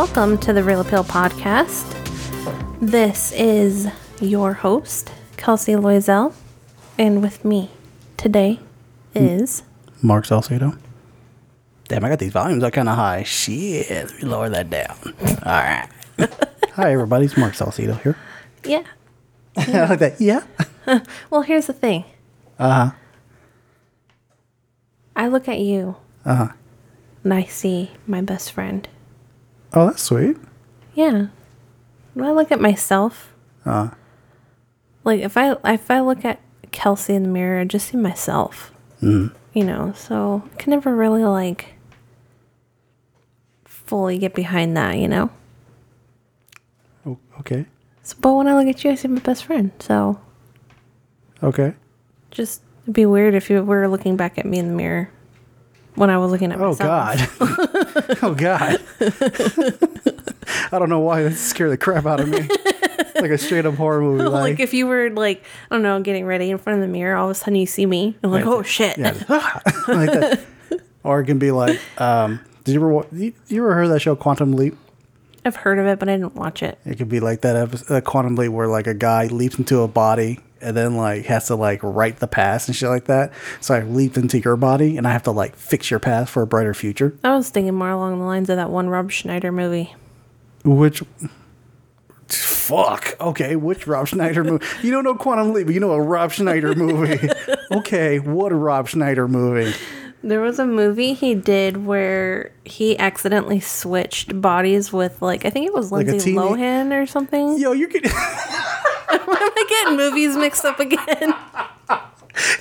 Welcome to the Real Appeal Podcast. This is your host, Kelsey Loisel, and with me today is Mark Salcedo. Damn, I got these volumes are kind of high. Shit, let me lower that down. All right. Hi, everybody. It's Mark Salcedo here. yeah. I like that. Yeah. Well, here's the thing. Uh huh. I look at you Uh huh. and I see my best friend. Oh, that's sweet. Yeah. When I look at myself, Uh, like if I if I look at Kelsey in the mirror, I just see myself. mm, You know, so I can never really like fully get behind that. You know. o- okay. So, but when I look at you, I see my best friend. So Okay. just it'd be weird if you were looking back at me in the mirror when I was looking at Oh, myself. God. oh, God. I don't know why that scared the crap out of me. like a straight up horror movie. like, Like, if you were like I don't know getting ready in front of the mirror, all of a sudden you see me, and like Right. oh shit. yeah, like that. Or it can be like, um, did you ever you ever heard that show Quantum Leap? I've heard of it, but I didn't watch it. It could be like that episode, uh, Quantum Leap where like a guy leaps into a body and then like has to like write the past and shit like that. So I leaped into your body and I have to like fix your past for a brighter future. I was thinking more along the lines of that one Rob Schneider movie. Which fuck okay, which Rob Schneider movie? You don't know Quantum Leap, but you know a Rob Schneider movie. okay, what a Rob Schneider movie? There was a movie he did where he accidentally switched bodies with like I think it was Like Lindsay teeny- Lohan or something. Yo, you're getting Am I getting movies mixed up again?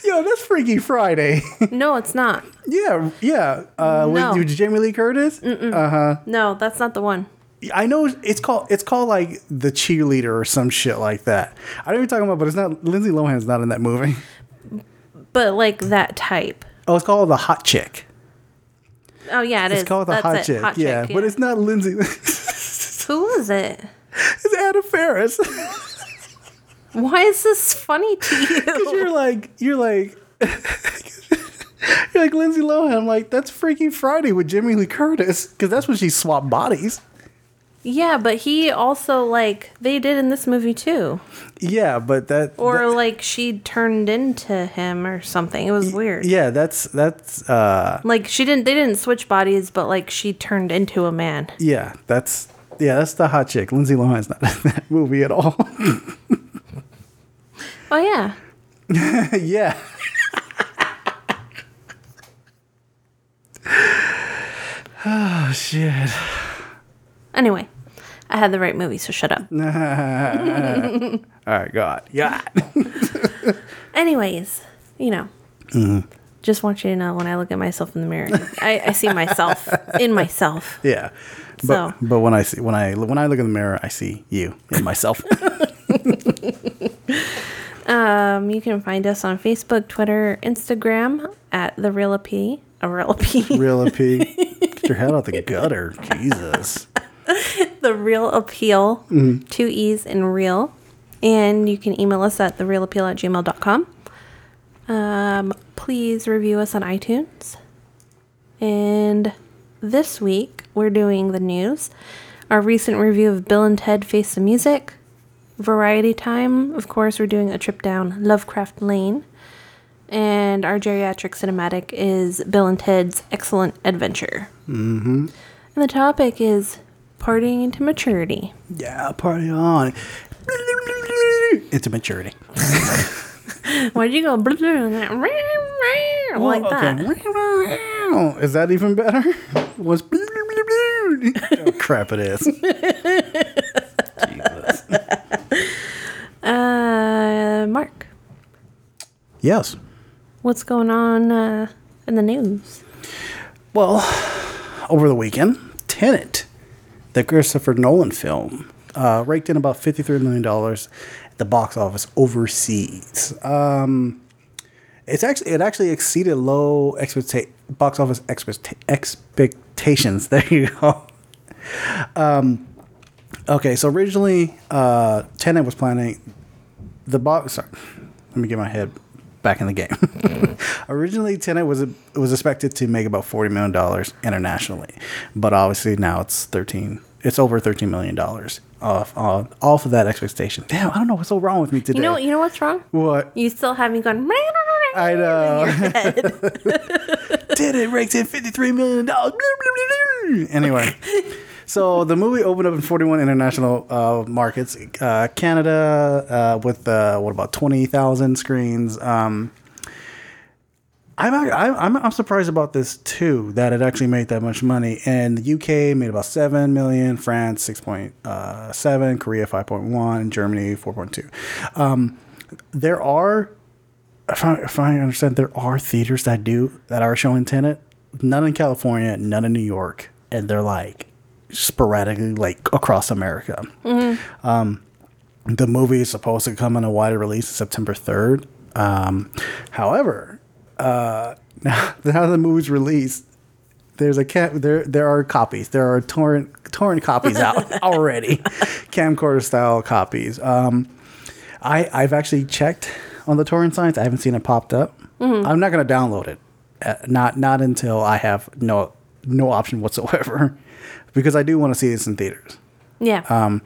yo, that's Freaky Friday. no, it's not. yeah, yeah. Uh, No. with, with Jamie Lee Curtis. Uh huh. No, that's not the one. I know it's called it's called like the cheerleader or some shit like that. I know what you're talking about, but it's not Lindsay Lohan's not in that movie. But like that type. Oh, it's called the hot chick. Oh yeah, it is. It's called the That's hot it, chick. Hot yeah, chick, but it's not Lindsay. it's who was it? Anna Faris. Why is this funny to you? Because you're like you're like you're like Lindsay Lohan. I'm like that's Freaky Friday with Jimmy Lee Curtis because that's when she swapped bodies. Yeah, but he also like they did in this movie too, Yeah, but that or that- like she turned into him or something. It was weird. yeah, that's that's uh Like she didn't. They didn't switch bodies, but like she turned into a man. yeah that's yeah that's the hot chick. Lindsay Lohan's not in that movie at all. Oh yeah. yeah. oh shit. Anyway, I had the right movie, so shut up. All right, God. Yeah. Anyways, you know, Mm-hmm. just want you to know when I look at myself in the mirror, I, I see myself in myself. Yeah. But So- but when I see when I when I look in the mirror, I see you and myself. Um, you can find us on Facebook, Twitter, Instagram at the Real P. A Real P. Real P. Get your head out the gutter. Jesus. The Real Appeal. Two E's in real. And you can email us at therealappeal at gmail.com. Um, please review us on iTunes. And this week, we're doing the news. Our recent review of Bill and Ted Face the Music. Variety Time, of course, we're doing a trip down Lovecraft Lane. And our geriatric cinematic is Bill and Ted's Excellent Adventure. Mm-hmm. And the topic is partying into maturity. Yeah, party on. It's a maturity. Why did you go like that? Is that even better? Was oh, crap it is. Jesus. Uh, Mark, Yes. what's going on uh, in the news? Well, over the weekend, Tenet, the Christopher Nolan film, uh, raked in about $53 million at the box office overseas. Um, it's actually it actually exceeded low expecta- box office expecta- expectations. There you go. Um, okay, so originally, uh, Tenet was planning the box. Sorry, let me get my head back in the game. originally, Tenet was was expected to make about forty million dollars internationally, but obviously now it's thirteen It's over thirteen million dollars off uh, off of that expectation. Damn, I don't know what's so wrong with me today. You know, you know what's wrong? what? You still haven't gone. I know. Did it rakes in fifty three million dollars. Anyway, so the movie opened up in forty one international uh, markets. Uh, Canada uh, with uh, what about twenty thousand screens. Um, I'm, I'm I'm surprised about this too that it actually made that much money. And the UK made about seven million, France six point uh, seven, Korea five point one, Germany four point two. Um, there are if I, if I understand, there are theaters that do that are showing Tenet. None in California, none in New York, and they're like sporadically like across America. Um, the movie is supposed to come in a wider release September third. Um, however, uh, now, now the movie's released, there's a cat. There there are copies. There are torrent torrent copies out already, camcorder style copies. Um, I I've actually checked on the torrent sites. I haven't seen it popped up. I'm not gonna download it. Uh, not not until I have no no option whatsoever, because I do want to see this in theaters. Yeah. Um,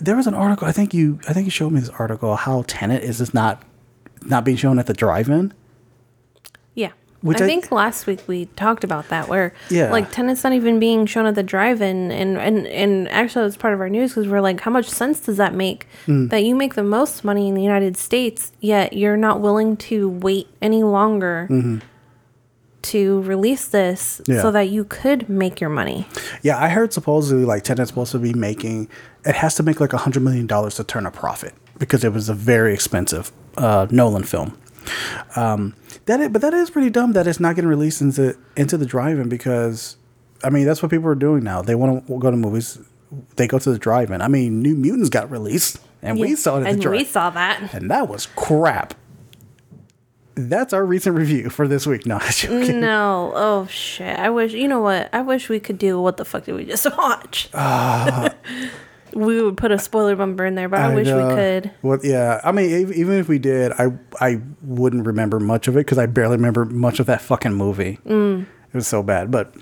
There was an article. I think you I think you showed me this article how Tenet is just not not being shown at the drive-in. yeah. which I, I- think last week we talked about that, where Yeah. like Tenet's not even being shown at the drive-in, and and and actually it's part of our news because we're like, how much sense does that make Hmm. that you make the most money in the United States, yet you're not willing to wait any longer to release this. Yeah. so that you could make your money? Yeah, I heard supposedly like Tenet's supposed to be making it has to make like a hundred million dollars to turn a profit because it was a very expensive uh, Nolan film. Um, that is, but that is pretty dumb that it's not getting released into into the drive-in because I mean that's what people are doing now. They want to go to movies, they go to the drive-in. I mean, New Mutants got released and we saw it at and the drive, we saw that. and that was crap. That's our recent review for this week. No, No, oh shit! I wish you know what? I wish we could do. What the fuck did we just watch? we would put a spoiler bumper in there, but I, wish know. we could. Well, yeah. I mean, ev- even if we did, I I wouldn't remember much of it because I barely remember much of that fucking movie. Mm. It was so bad, but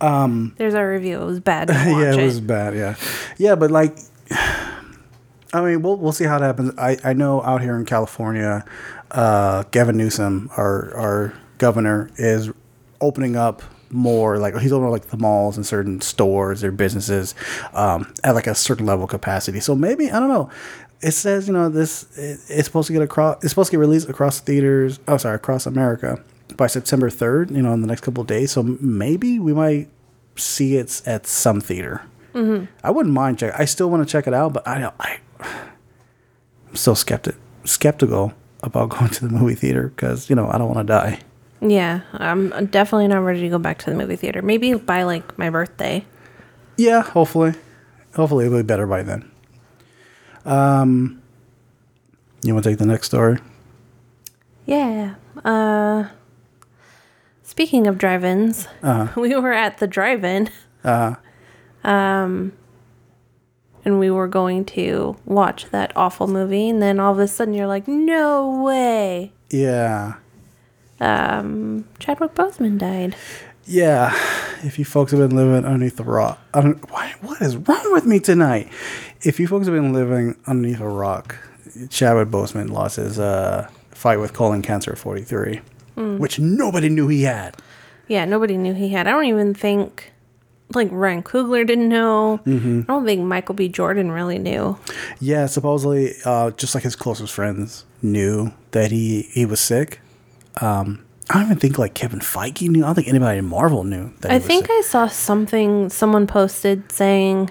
There's our review. It was bad. Yeah, watch it was bad. Yeah, yeah, but like, I mean, we'll we'll see how it happens. I I know out here in California, uh, Gavin Newsom, our our governor, is opening up more like he's opening up, like the malls and certain stores or businesses um, at like a certain level of capacity. So maybe I don't know. It says you know this it, it's supposed to get across. It's supposed to get released across theaters. Oh, sorry, across America by September third. You know, in the next couple of days. So maybe we might see it at some theater. I wouldn't mind check. I still want to check it out, but I don't. I, I'm still skeptic skeptical about going to the movie theater because you know I don't want to die. Yeah, I'm definitely not ready to go back to the movie theater. Maybe by like my birthday. Yeah, hopefully, hopefully it'll be better by then. Um, you want to take the next story? Yeah. Uh, speaking of drive-ins, Uh-huh. we were at the drive-in. Uh, and we were going to watch that awful movie and then all of a sudden you're like no way yeah, um chadwick boseman died yeah. If you folks have been living underneath the rock, I don't. Why, what is wrong with me tonight? If you folks have been living underneath a rock, Chadwick Boseman lost his uh, fight with colon cancer at 43, which nobody knew he had. yeah nobody knew he had i don't even think like ryan coogler didn't know Mm-hmm. i don't think michael b jordan really knew Yeah, supposedly, uh, just like his closest friends knew that he he was sick. Um, I don't even think like Kevin Feige knew. I don't think anybody in Marvel knew that. i he was think sick. i saw something someone posted saying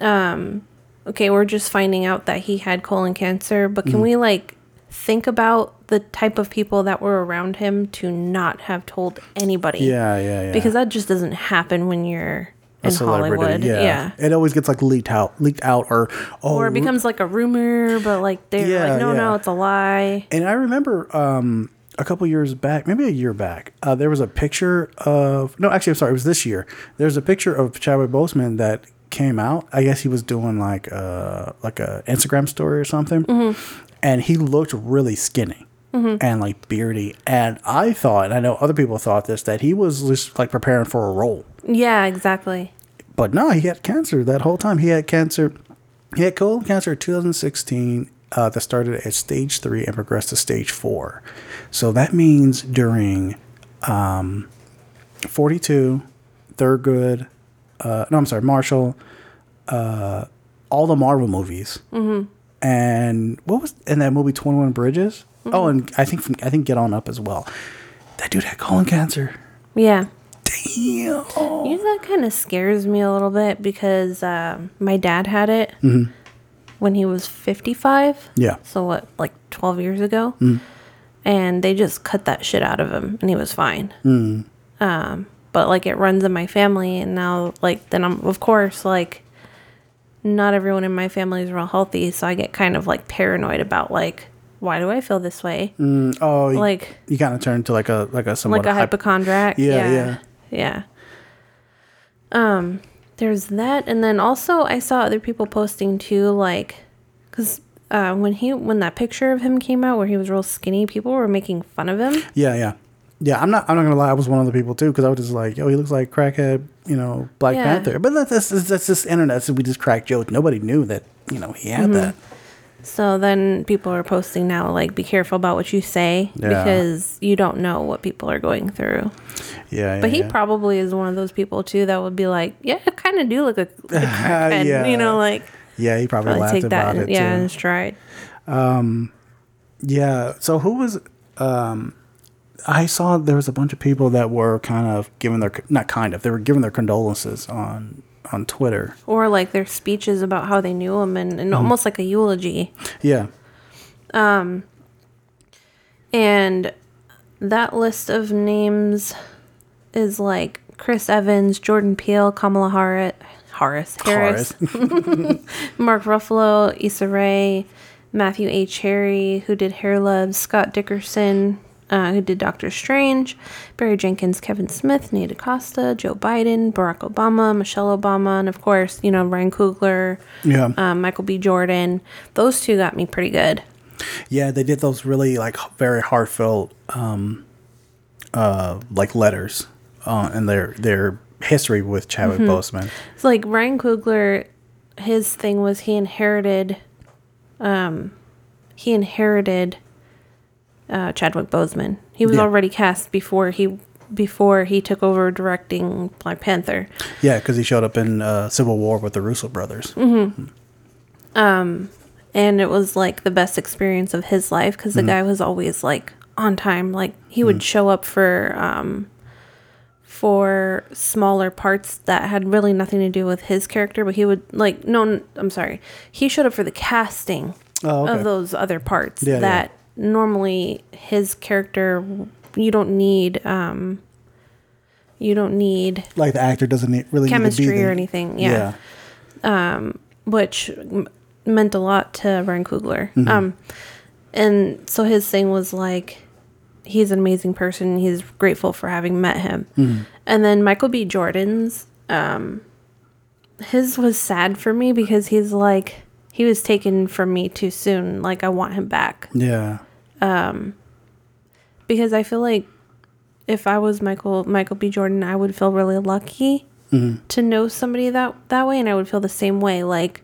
um okay we're just finding out that he had colon cancer but Mm. can we like think about the type of people that were around him to not have told anybody Yeah, yeah, yeah. because that just doesn't happen when you're A in Hollywood. Yeah. it always gets like leaked out, leaked out, or oh, Or it becomes like a rumor, but like they're Yeah, like, no, yeah. no, it's a lie. And I remember um, a couple years back, maybe a year back, uh, there was a picture of no, actually, I'm sorry, it was this year. There's a picture of Chadwick Boseman that came out. I guess he was doing like a like a Instagram story or something, and he looked really skinny. And like beardy, and I thought, and I know other people thought this, that he was just like preparing for a role. Yeah, exactly. But no, he had cancer that whole time. He had cancer. He had colon cancer in 2016 uh, that started at stage three and progressed to stage four. So that means during um, 42, Thurgood, uh, no, I'm sorry, Marshall, uh, all the Marvel movies, mm-hmm. And what was in that movie 21 Bridges? Oh, and I think from, I think Get On Up as well. That dude had colon cancer. Yeah. Damn. You know, that kind of scares me a little bit because um, my dad had it when he was 55. Yeah. So, what, like 12 years ago? And they just cut that shit out of him and he was fine. Um, but, like, it runs in my family. And now, like, then I'm, of course, like, not everyone in my family is real healthy. So I get kind of, like, paranoid about, like, why do I feel this way? Oh, Like, you kind of turn to like a like a somewhat like a hyp- hypochondriac. Yeah, yeah, yeah. yeah. Um, there's that, and then also I saw other people posting too, like, because uh, when he when that picture of him came out where he was real skinny, people were making fun of him. Yeah, yeah, yeah. I'm not. I'm not gonna lie. I was one of the people too because I was just like, "Yo, he looks like crackhead," you know, Black Yeah. Panther. But that's that's, that's just internet. So we just crack jokes. Nobody knew that you know he Mm-hmm. had that. So then people are posting now, like, be careful about what you say Yeah. because you don't know what people are going through. Yeah, yeah. But he yeah. probably is one of those people too that would be like, yeah, I kind of do look like a, a crackhead, Yeah. you know, like yeah, he probably, probably laughed take that, it yeah, too. in stride. Yeah. So who was? Um, I saw there was a bunch of people that were kind of giving their not kind of they were giving their condolences on on Twitter. or like their speeches about how they knew him and, and almost like a eulogy Yeah. Um. And that list of names is like chris evans jordan peele kamala harris harris harris mark ruffalo Issa Rae, matthew a cherry who did hair love scott derrickson uh, who did Doctor Strange, Barry Jenkins, Kevin Smith, Nate Acosta, Joe Biden, Barack Obama, Michelle Obama, and of course, you know, Ryan Coogler, Yeah. um, Michael B. Jordan. Those two got me pretty good. Yeah, they did those really like very heartfelt, um, uh, like letters, uh, and their their history with Chadwick Mm-hmm. Boseman. It's like Ryan Coogler, his thing was he inherited, um, he inherited uh, Chadwick Boseman. He was Yeah. already cast before he before he took over directing Black Panther. Yeah, because he showed up in uh, Civil War with the Russo brothers. Mm-hmm. Um, and it was like the best experience of his life because the guy was always like on time like he would show up for um for smaller parts that had really nothing to do with his character but he would like no I'm sorry he showed up for the casting Oh, okay. of those other parts yeah. that normally his character you don't need um you don't need Like the actor doesn't need, really chemistry need to be or anything yeah um which m- meant a lot to Ryan Coogler. Um, and so his thing was like, he's an amazing person. He's grateful for having met him. And then Michael B. Jordan's, um, his was sad for me because he's like, he was taken from me too soon. Like, I want him back Yeah. Um because I feel like if I was Michael Michael B. Jordan, I would feel really lucky to know somebody that that way, and I would feel the same way. Like,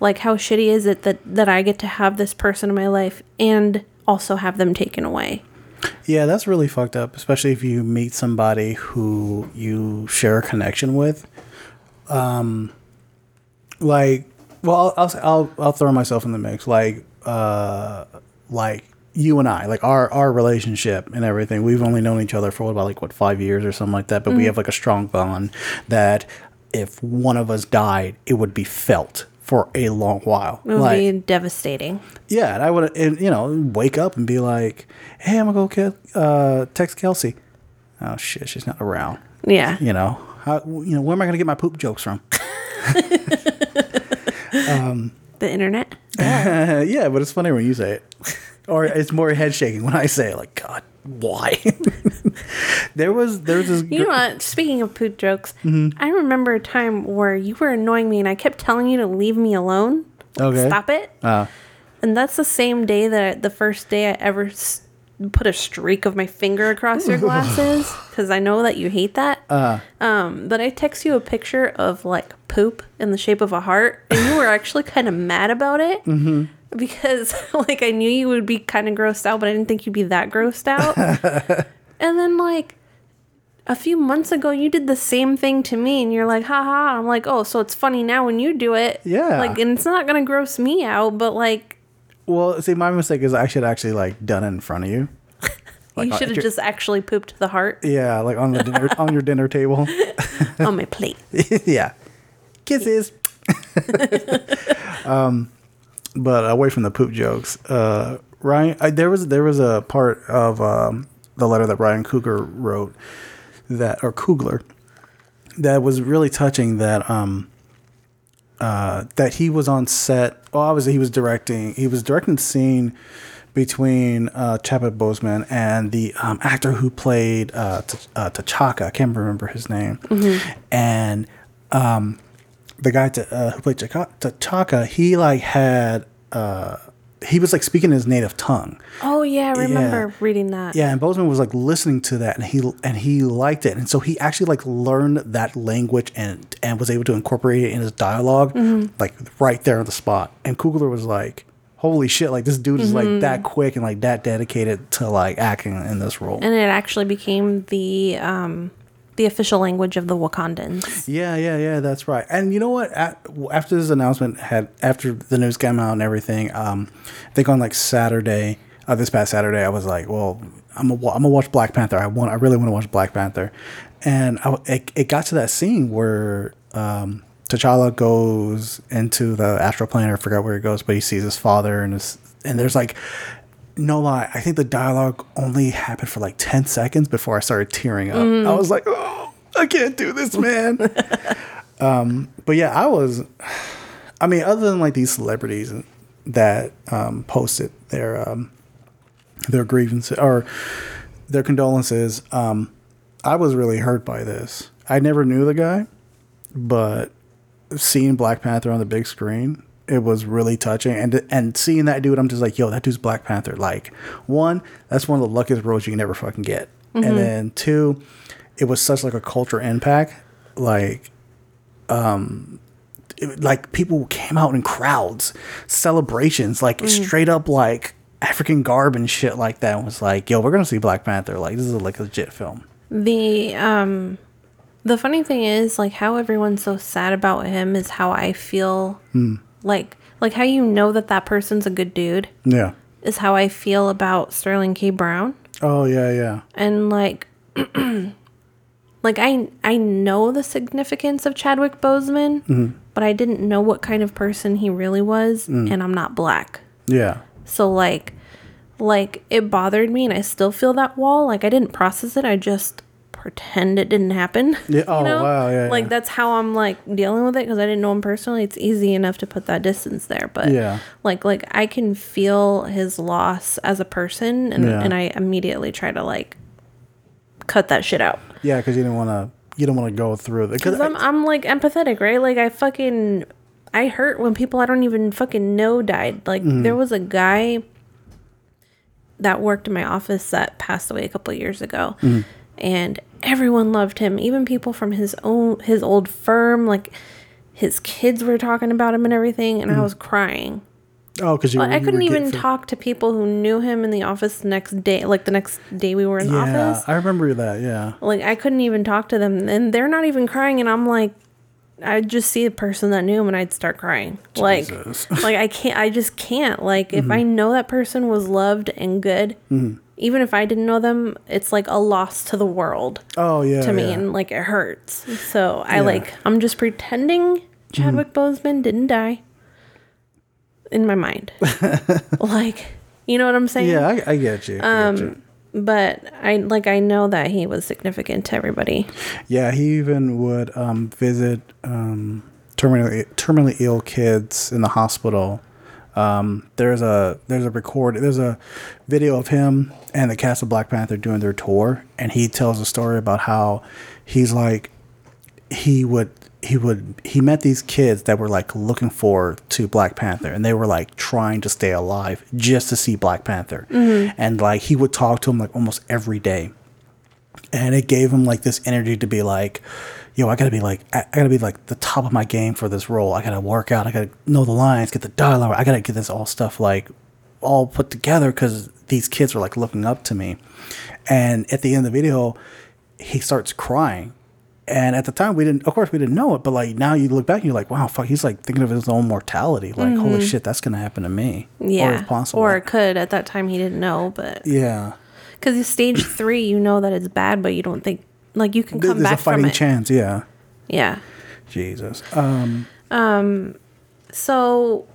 like how shitty is it that that I get to have this person in my life and also have them taken away? Yeah, that's really fucked up, especially if you meet somebody who you share a connection with. Um, like, well, I'll, I'll, I'll, throw myself in the mix. Like, uh, like you and I, like our, our relationship and everything, we've only known each other for about like, what, five years or something like that. But we have like a strong bond that if one of us died, it would be felt for a long while. It would like, be devastating. yeah, and I would, and, you know, wake up and be like, "Hey, I'm gonna go ke- uh, text Kelsey." Oh shit, she's not around. Yeah, You know, how, you know, where am I gonna get my poop jokes from? the internet. yeah, but it's funny when you say it, or it's more head shaking when I say it. Like, God, why? there was, there was this. You know what? Speaking of poop jokes, I remember a time where you were annoying me, and I kept telling you to leave me alone. Okay. Stop it. Uh, And that's the same day that the first day I ever s- put a streak of my finger across your glasses because I know that you hate that. Uh. um, but I text you a picture of like poop in the shape of a heart, and you were actually kind of mad about it Mm-hmm. because like I knew you would be kind of grossed out, but I didn't think you'd be that grossed out. and then like a few months ago, you did the same thing to me, and you're like, haha. I'm like, oh, so it's funny now when you do it. Yeah. Like, and it's not gonna gross me out, but like, Well, see, my mistake is I should actually like done it in front of you. Like, you uh, should have just actually pooped the heart Yeah, like on the dinner on your dinner table. on my plate. yeah, kisses. um, but away from the poop jokes, uh, Ryan, I, there was there was a part of um, the letter that Ryan Cougar wrote that or Coogler that was really touching. That um, uh, that he was on set. Well, obviously he was directing. He was directing the scene between uh, Chadwick Boseman and the um, actor who played uh, T- uh, T'Chaka. I can't remember his name. And um, the guy uh, who played T'Chaka, T'Chaka, he like had. He was like speaking his native tongue. Oh yeah, I remember Yeah. reading that. Yeah, and Boseman was like listening to that, and he and he liked it, and so he actually like learned that language and and was able to incorporate it in his dialog like right there on the spot. And Coogler was like, "Holy shit! Like this dude is like that quick and like that dedicated to like acting in this role." And it actually became the um the official language of the Wakandans. Yeah, yeah, yeah, that's right. And you know what? After this announcement had, after the news came out and everything, um, I think on like Saturday, uh, this past Saturday, I was like, well, I'm gonna, I'm gonna watch Black Panther. I want, I really want to watch Black Panther, and I, it, it got to that scene where um, T'Challa goes into the astral plane. I forgot where he goes, but he sees his father, and his, and there's like. No lie, I think the dialogue only happened for like 10 seconds before I started tearing up. I was like, oh, I can't do this, man. But yeah, I was. I mean, other than like these celebrities that um, posted their um, their grievances or their condolences, um, I was really hurt by this. I never knew the guy, but seeing Black Panther on the big screen, it was really touching. And and seeing that dude, I'm just like, yo, that dude's Black Panther. Like, one, that's one of the luckiest roles you can ever fucking get. And then two, it was such like a culture impact. Like, um, it- like people came out in crowds, celebrations, like mm. straight up like African garb and shit like that. And was like, yo, we're gonna see Black Panther. Like this is like a legit film. The um the funny thing is like how everyone's so sad about him is how I feel mm. like like how you know that that person's a good dude Yeah. is how I feel about Sterling K Brown Oh yeah, yeah. and like like I I know the significance of Chadwick Boseman mm-hmm. but I didn't know what kind of person he really was mm. and I'm not black. Yeah. So like like it bothered me and I still feel that wall. Like I didn't process it. I just pretend it didn't happen. Yeah, oh, wow, yeah, Like yeah. that's how I'm like dealing with it because I didn't know him personally. It's easy enough to put that distance there, but Yeah. like like I can feel his loss as a person and Yeah. and I immediately try to like cut that shit out. Yeah, because you didn't want to. You don't want to go through it. Because I'm, I'm like empathetic, right? Like I fucking, I hurt when people I don't even fucking know died. Like mm-hmm. there was a guy that worked in my office that passed away a couple of years ago, mm-hmm. and everyone loved him. Even people from his own his old firm, like his kids were talking about him and everything, and I mm-hmm. was crying. Oh, because you. I couldn't even talk to people who knew him in the office the next day, like the next day we were in the Yeah, office I remember that. Yeah. like I couldn't even talk to them and they're not even crying and I'm like I'd just see a person that knew him and I'd start crying. Like Jesus. like I can't I just can't. Like if I mm-hmm. know that person was loved and good, mm-hmm. even if I didn't know them, it's like a loss to the world Oh yeah. to me yeah. and like it hurts. So I Yeah. like I'm just pretending mm-hmm. Chadwick Boseman didn't die in my mind. like you know what I'm saying? Yeah, I, I get you. I Um, get you. But I like I know that he was significant to everybody. Yeah, he even would um, visit um, terminally terminally ill kids in the hospital. Um, there's a there's a record there's a video of him and the cast of Black Panther doing their tour, and he tells a story about how he's like he would he would he met these kids that were like looking forward to Black Panther and they were like trying to stay alive just to see Black Panther. Mm-hmm. And like he would talk to them like almost every day. And it gave him like this energy to be like, yo, I gotta be like I, I gotta be like the top of my game for this role. I gotta work out, I gotta know the lines, get the dialogue, I gotta get this all stuff like all put together because these kids were like looking up to me. And at the end of the video, he starts crying. And at the time, we didn't, of course, we didn't know it, but like now you look back and you're like, wow, fuck, he's like thinking of his own mortality. Like, holy shit, that's going to happen to me. Or Yeah. if possible. Or it could. At that time, he didn't know, but yeah. because stage three, you know that it's bad, but you don't think like you can come There's a back from fighting it. chance. Yeah. Yeah. Jesus. Um, um, So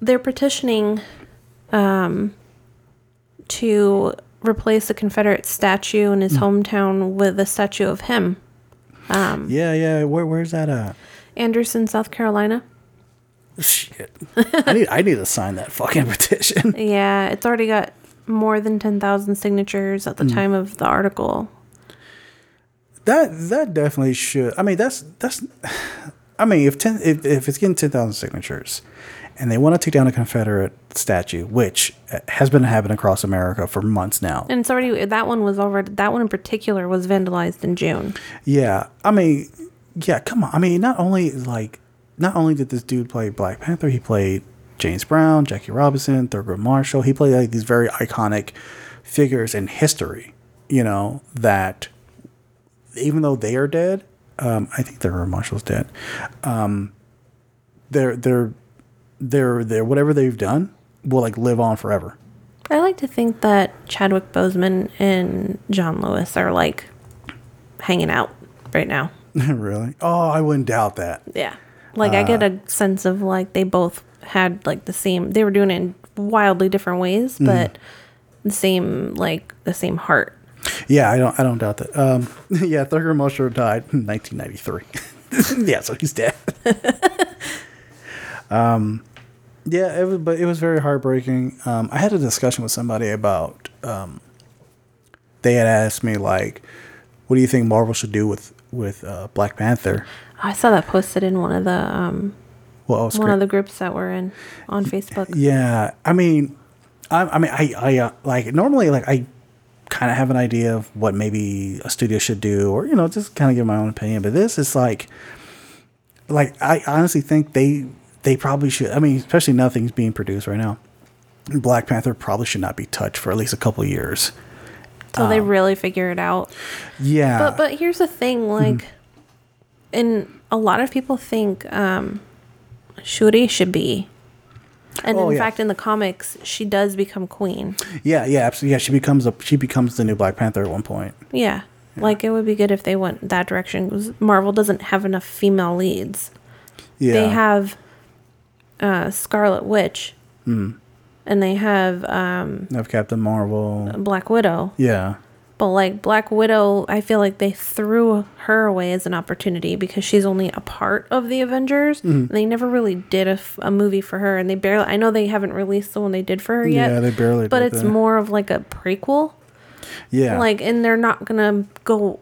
they're petitioning um, to replace the Confederate statue in his hometown with a statue of him. Yeah, yeah. Where, where's that at? Anderson, South Carolina. Shit. I need, I need to sign that fucking petition. Yeah, it's already got more than 10,000 signatures at the Hmm. time of the article. That that definitely should. I mean, that's that's. I mean, if ten if, if it's getting ten thousand signatures, and they want to take down a Confederate statue, which uh, has been happening across America for months now. And it's already, that one was already, that one in particular was vandalized in June. Yeah, I mean, yeah, come on. I mean, not only like, not only did this dude play Black Panther, he played James Brown, Jackie Robinson, Thurgood Marshall. He played like these very iconic figures in history. You know that even though they are dead, um, I think Thurgood Marshall's dead. Um, they're they're they're they're whatever they've done will like live on forever. I like to think that Chadwick Boseman and John Lewis are like hanging out right now. really? Oh, I wouldn't doubt that. Yeah. Like I get a sense of like they both had like the same they were doing it in wildly different ways, but the same like the same heart. Yeah, I don't I don't doubt that. Um, yeah, Thurgood Marshall died in 1993. yeah, so he's dead. um, yeah, it was, but it was very heartbreaking. Um, I had a discussion with somebody about. Um, they had asked me like, "What do you think Marvel should do with with uh, Black Panther?" I saw that posted in one of the um Well, one of the groups that we're in on Facebook. Yeah, I mean, I, I mean, I, I uh, like normally like I kind of have an idea of what maybe a studio should do, or you know, just kind of give my own opinion. But this is like, like I honestly think they they probably should. I mean, especially nothing's being produced right now. Black Panther probably should not be touched for at least a couple years. Till they really figure it out. Yeah, But but here's the thing, like and a lot of people think um Shuri should be. And Oh, in yeah. fact in the comics she does become queen. yeah, yeah, absolutely. Yeah, she becomes a she becomes the new Black Panther at one point. Yeah. Like it would be good if they went that direction because Marvel doesn't have enough female leads. Yeah, They have uh, Scarlet Witch, Hmm. and they have um, of Captain Marvel. Black Widow. Yeah, But like Black Widow, I feel like they threw her away as an opportunity because she's only a part of the Avengers. Mm-hmm. They never really did a, f- a movie for her, and they barely. I know they haven't released the one they did for her yet. Yeah, they barely But it's that. more of like a prequel, yeah. like, and they're not gonna go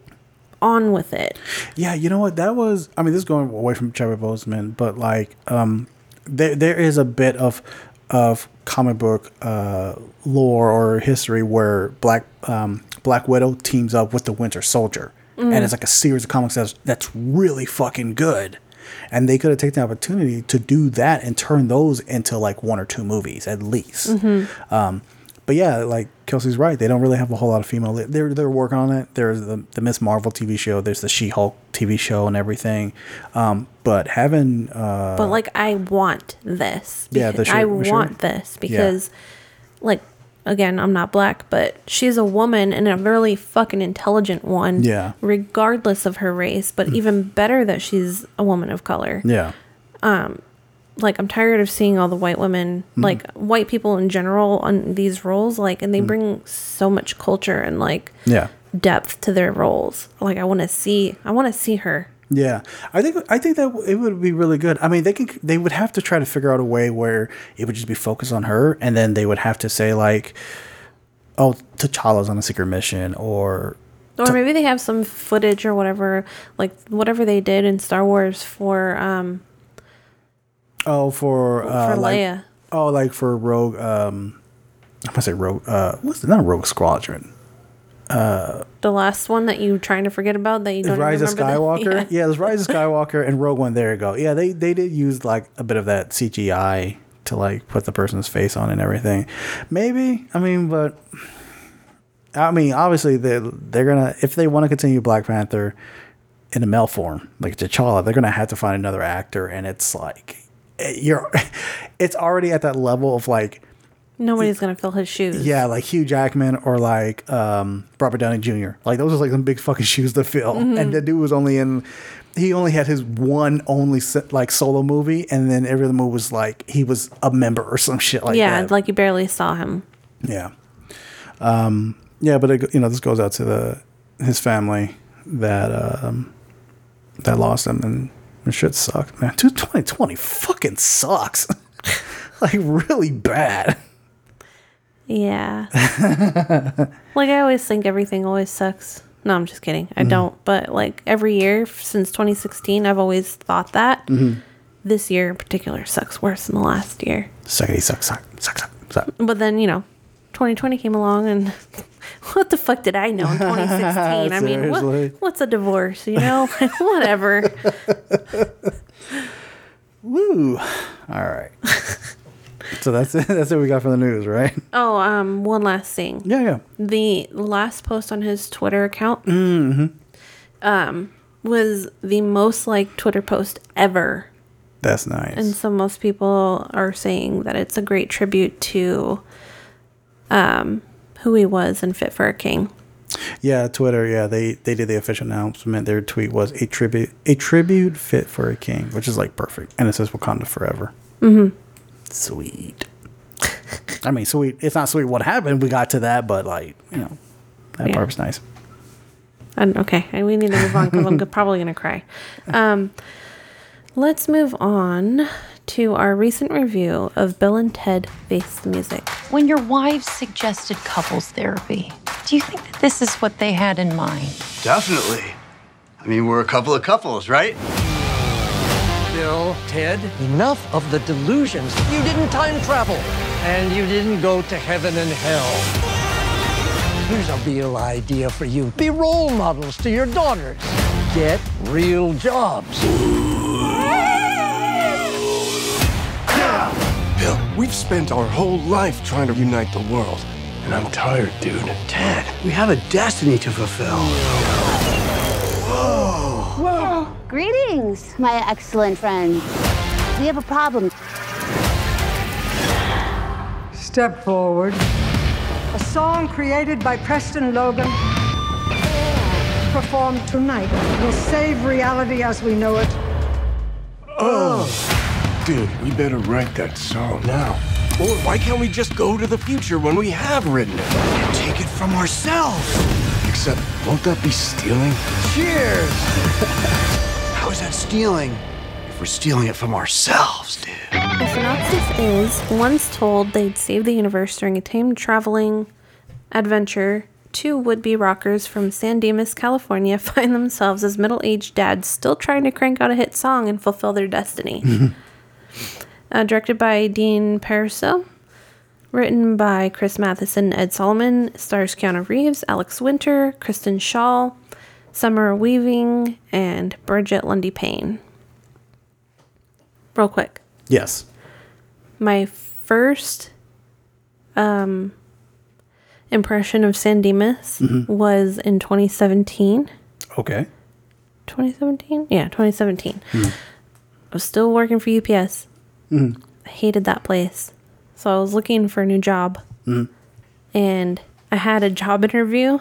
on with it. Yeah, you know what? That was. I mean, this is going away from Chadwick Boseman, but like, um, there there is a bit of of comic book uh, lore or history where Black um, Black Widow teams up with the Winter Soldier, and it's like a series of comics that's that's really fucking good. And they could have taken the opportunity to do that and turn those into like one or two movies at least. Um, but yeah, like Kelsey's right. They don't really have a whole lot of female. li- They're they're working on it. There's the the Miss Marvel TV show. There's the She Hulk TV show and everything. Um, but having uh, But like, I want this. Yeah, the Beca- I sure. want this because, like, again, I'm not black, but she's a woman and a really fucking intelligent one. Yeah. Mm. Regardless of her race, but even better that she's a woman of color. yeah, Like, I'm tired of seeing all the white women, Mm-hmm. like white people in general, on these roles. Like, and they bring so much culture and like Mm. yeah, depth to their roles. Like, I want to see, I want to see her. yeah. I think I think that it would be really good. I mean, they can they would have to try to figure out a way where it would just be focused on her, and then they would have to say like, oh, T'Challa's on a secret mission, or Or maybe they have some footage or whatever, like whatever they did in Star Wars for um Oh, for uh, for like, Leia. oh, like for Rogue. Um, I'm gonna say Rogue. Uh, what's the, not Rogue Squadron? The last one that you're trying to forget about that you don't Rise of even remember the- Skywalker. Yeah. there's Rise of Skywalker and Rogue One. There you go. Yeah, they they did use like a bit of that CGI to like put the person's face on and everything. Maybe I mean, but I mean, obviously they they're gonna if they want to continue Black Panther in a male form like T'Challa, they're gonna have to find another actor, and it's like you're it's already at that level of like Nobody's gonna fill his shoes. yeah, like Hugh Jackman or like um, Robert Downey Jr. Like those are like some big fucking shoes to fill. And the dude was only in, he only had his one only like solo movie, and then every other movie was like he was a member or some shit like yeah, that. Yeah, like you barely saw him. yeah, um, yeah. But it, you know, this goes out to the his family that um, that lost him, and it shit sucked, man. Dude, 2020 fucking sucks. like really bad. Yeah. like I always think everything always sucks. No, I'm just kidding. I mm-hmm. don't. But like every year since 2016, I've always thought that. Mm-hmm. This year in particular sucks worse than the last year. Suckity suck suck suck suck suck. But then, you know, 2020 came along and what the fuck did I know in 2016? I mean, what, what's a divorce, you know? Whatever. Woo! All right. so that's it. That's what We got from the news, right? Oh, um, one last thing. Yeah, yeah. the last post on his Twitter account Mm-hmm. um, was the most liked Twitter post ever. That's nice. And so most people are saying that it's a great tribute to um, who he was and Fit for a King. yeah, Twitter. Yeah, they they did the official announcement. Their tweet was a tribute, a tribute fit for a king, which is like perfect, and it says Wakanda forever. Mm-hmm. Sweet. I mean, sweet. It's not sweet what happened. We got to that, but like you know, that Yeah. part was nice. And okay, and we need to move on because I'm probably going to cry. Um, let's move on to our recent review of Bill and Ted Face the Music. When your wives suggested couples therapy, do you think that this is what they had in mind? Definitely. I mean, we're a couple of couples, right? Bill, Ted, enough of the delusions. You didn't time travel, and you didn't go to heaven and hell. Here's a real idea for you be role models to your daughters. Get real jobs. Bill, we've spent our whole life trying to unite the world. And I'm tired, dude. Ted, we have a destiny to fulfill. Whoa! Whoa! Greetings, my excellent friends. We have a problem. Step forward. A song created by Preston Logan, performed tonight, will save reality as we know it. Oh. Dude, we better write that song now. Or why can't we just go to the future when we have written it? And take it from ourselves. Except, won't that be stealing? Cheers! How is that stealing if we're stealing it from ourselves, dude? The synopsis is once told they'd save the universe during a time traveling adventure, two would be rockers from San Dimas, California find themselves as middle aged dads still trying to crank out a hit song and fulfill their destiny. uh, directed by Dean Parisot. Written by Chris Matheson Ed Solomon, stars Keanu Reeves, Alex Winter, Kristen Schaal, Samara Weaving, and Brigette Lundy Paine. Real quick Yes. my first um impression of San Dimas was in 2017. Okay. 2017? Yeah, 2017. I was still working for UPS. I hated that place. So I was looking for a new job. And I had a job interview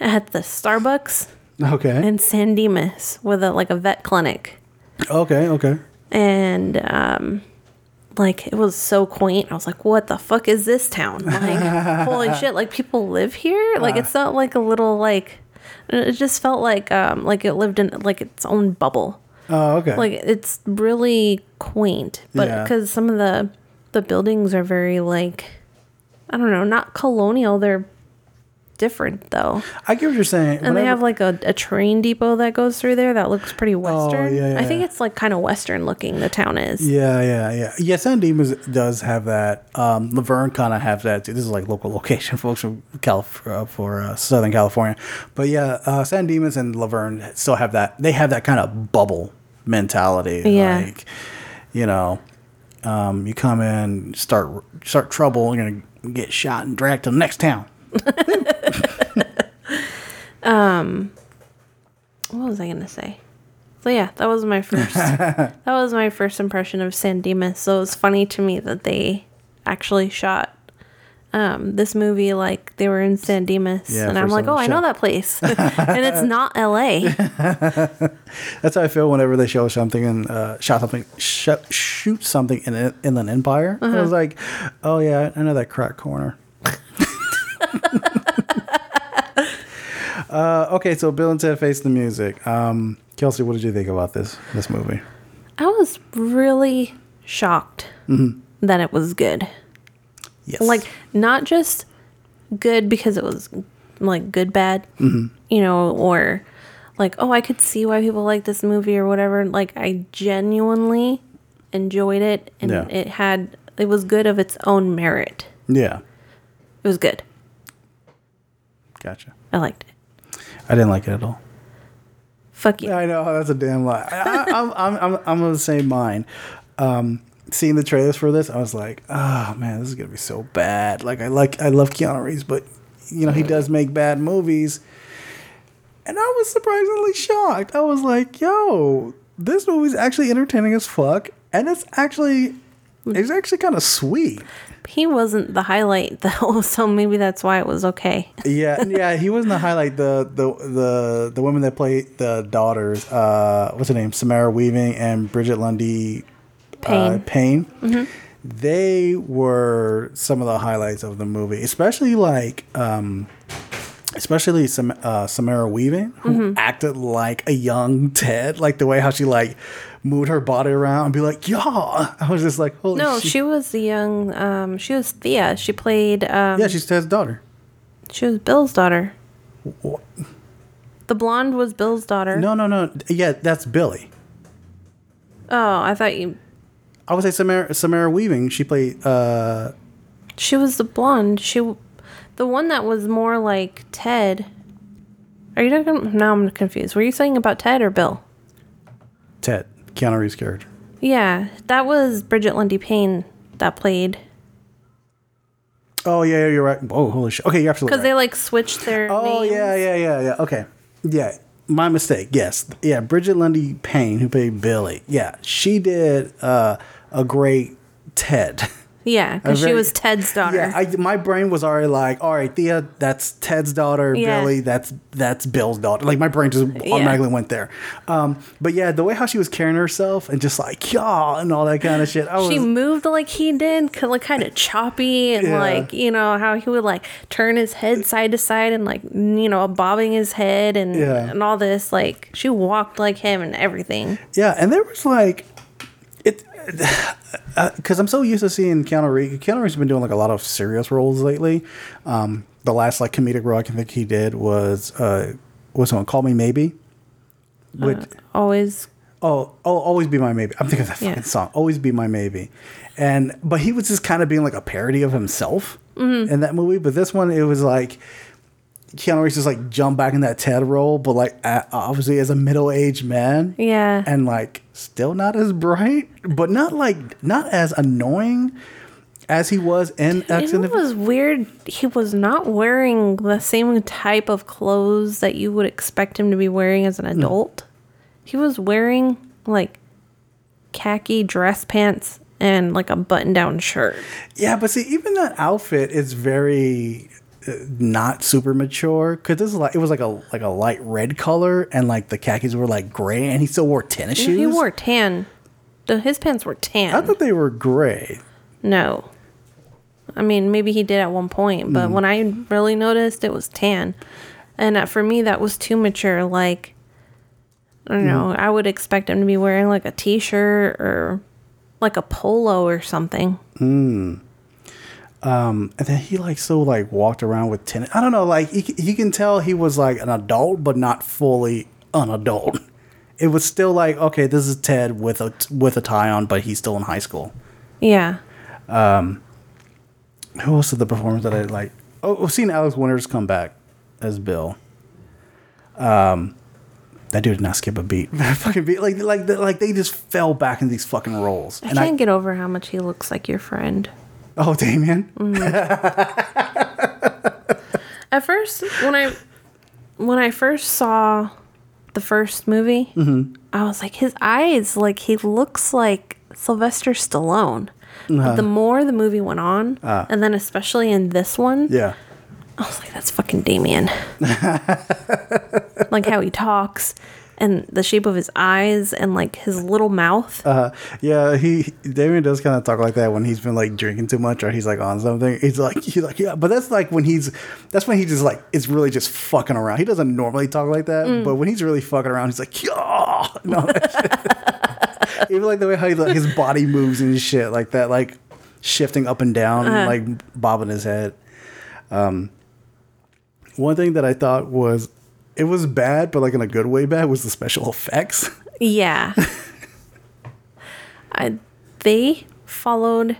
at the Starbucks Okay. in San Dimas with a like a vet clinic. okay. Okay. and um like it was so quaint i was like what the fuck is this town like holy shit like people live here like it's not like a little like it just felt like um like it lived in like its own bubble Oh, okay. like it's really quaint but Yeah. because some of the the buildings are very like i don't know not colonial they're different though. I get what you're saying. And they have like a, a train depot that goes through there that looks pretty western. Oh, yeah, yeah. I think it's like kind of western looking. The town is. Yeah, yeah, yeah. Yeah, San Dimas does have that. Um, La Verne kind of have that too. This is like local location, folks from Calif- uh, for uh, Southern California. But yeah, uh, San Dimas and La Verne still have that. They have that kind of bubble mentality. Yeah. Like, you know, um, you come in, start start trouble, you're gonna get shot and dragged to the next town. What was I gonna say? So yeah, that was my first. that was my first impression of San Dimas. So it was funny to me that they actually shot um, this movie like they were in San Dimas, Yeah, and I'm like, oh, I know that place, and it's not L.A. That's how I feel whenever they show something and uh, shot something, sh- shoot something in in Inland Empire. I was like, oh yeah, I know that crack corner. uh, okay, so Bill and Ted Face the Music. Um, Kelsey, what did you think about this this movie? I was really shocked that it was good. Yes, Like not just good because it was like good bad, you know, or like oh I could see why people like this movie or whatever. Like I genuinely enjoyed it and Yeah. it had it was good of its own merit. yeah, It was good. gotcha. I liked it. I didn't like it at all. Fuck you. I know that's a damn lie. I, I, I'm, I'm, I'm, I'm the same mind. Um, seeing the trailers for this, I was like, oh man, this is gonna be so bad. Like I like, I love Keanu Reeves, but you know he does make bad movies, and I was surprisingly shocked. I was like, yo, this movie's actually entertaining as fuck, and it's actually, it's actually kind of sweet. He wasn't the highlight though, so maybe that's why it was okay. Yeah, yeah, he wasn't the highlight. The the the the women that play the daughters, uh, what's her name, Samara Weaving and Brigette Lundy Paine. Uh, Paine. They were some of the highlights of the movie, especially like, um, especially Sam, uh, Samara Weaving, who acted like a young Ted, like the way how she like moved her body around and be like, yeah. I was just like, holy No, shit. she was the young. Um, she was Thea. She played. Um, yeah, she's Ted's daughter. she was Bill's daughter. The blonde was Bill's daughter. No, no, no. Yeah, that's Billy. Oh, I thought you. I would say Samara, Samara Weaving. She played. Uh, She was the blonde. She, the one that was more like Ted. Are you talking? Now I'm confused. Were you saying about Ted or Bill? Ted, Keanu Reeves' character. Yeah, that was Brigette Lundy Paine that played Oh yeah, you're right. Oh holy shit. Okay, you're absolutely because right. they like switched their. oh names. yeah, yeah, yeah, yeah. Okay, yeah. My mistake. Yes, yeah. Brigette Lundy Paine, who played Billy. Yeah, she did uh, a great Ted. yeah, because she was Ted's daughter. Yeah, I, my brain was already like, all right, Thea, that's Ted's daughter. Yeah. Billy, that's that's Bill's daughter. Like my brain just automatically went there. Um, but yeah, the way how she was carrying herself and just like yeah and all that kind of shit. Was she moved like he did, like kind of choppy, and Yeah. like you know how he would like turn his head side to side and like you know bobbing his head and Yeah. and all this. Like she walked like him and everything. Yeah, and there was like because I'm so used to seeing Keanu Reeves. Keanu Reeves has been doing like a lot of serious roles lately. Um, the last like comedic role I can think he did was uh, was one Call Me Maybe. Which Always, oh oh always be my maybe. I'm thinking of that fucking Yeah. song. Always be my maybe, and but he was just kind of being like a parody of himself in that movie. But this one it was like. Keanu Reeves just like jumped back in that Ted role, but like obviously as a middle aged man, yeah. and like still not as bright, but not like not as annoying as he was in X And it was weird. He was not wearing the same type of clothes that you would expect him to be wearing as an Hmm. adult. He was wearing like khaki dress pants and like a button down shirt. Yeah, but see, even that outfit is very not super mature because this is like it was like a like a light red color and like the khakis were like gray and he still wore tennis shoes. He wore tan. The, his pants were tan. I thought they were gray. No. I mean, maybe he did at one point, but Mm. when I really noticed, it was tan. And uh, for me, that was too mature. Like, I don't Mm. know. I would expect him to be wearing like a t shirt or like a polo or something. Um, and then he like so like walked around with tennis. I don't know, like he, you can tell he was like an adult, but not fully an adult. It was still like okay, this is Ted with a with a tie on, but he's still in high school. Yeah. Um, Who else did the performance that I like? Oh, we've seen Alex Winters come back as Bill. Um, that dude did not skip a beat. fucking beat. Like like like they just fell back in these fucking roles. I and can't get over how much he looks like your friend. Oh Damien. Mm. At first, when I when I first saw the first movie, mm-hmm. I was like, his eyes, like he looks like Sylvester Stallone. But uh-huh. the more the movie went on, ah. and then especially in this one, Yeah. I was like, that's fucking Damien. like how he talks and the shape of his eyes and like his little mouth. Uh, yeah, he Damien does kind of talk like that when he's been like drinking too much or he's like on something. He's like he's like yeah, but that's like when he's that's when he just like is really just fucking around. He doesn't normally talk like that, but when he's really fucking around, he's like yeah, no. Even like the way how he, like, his body moves and shit like that, like shifting up and down, and like bobbing his head. Um, one thing that I thought was it was bad, but like in a good way bad was the special effects. Yeah. I, they followed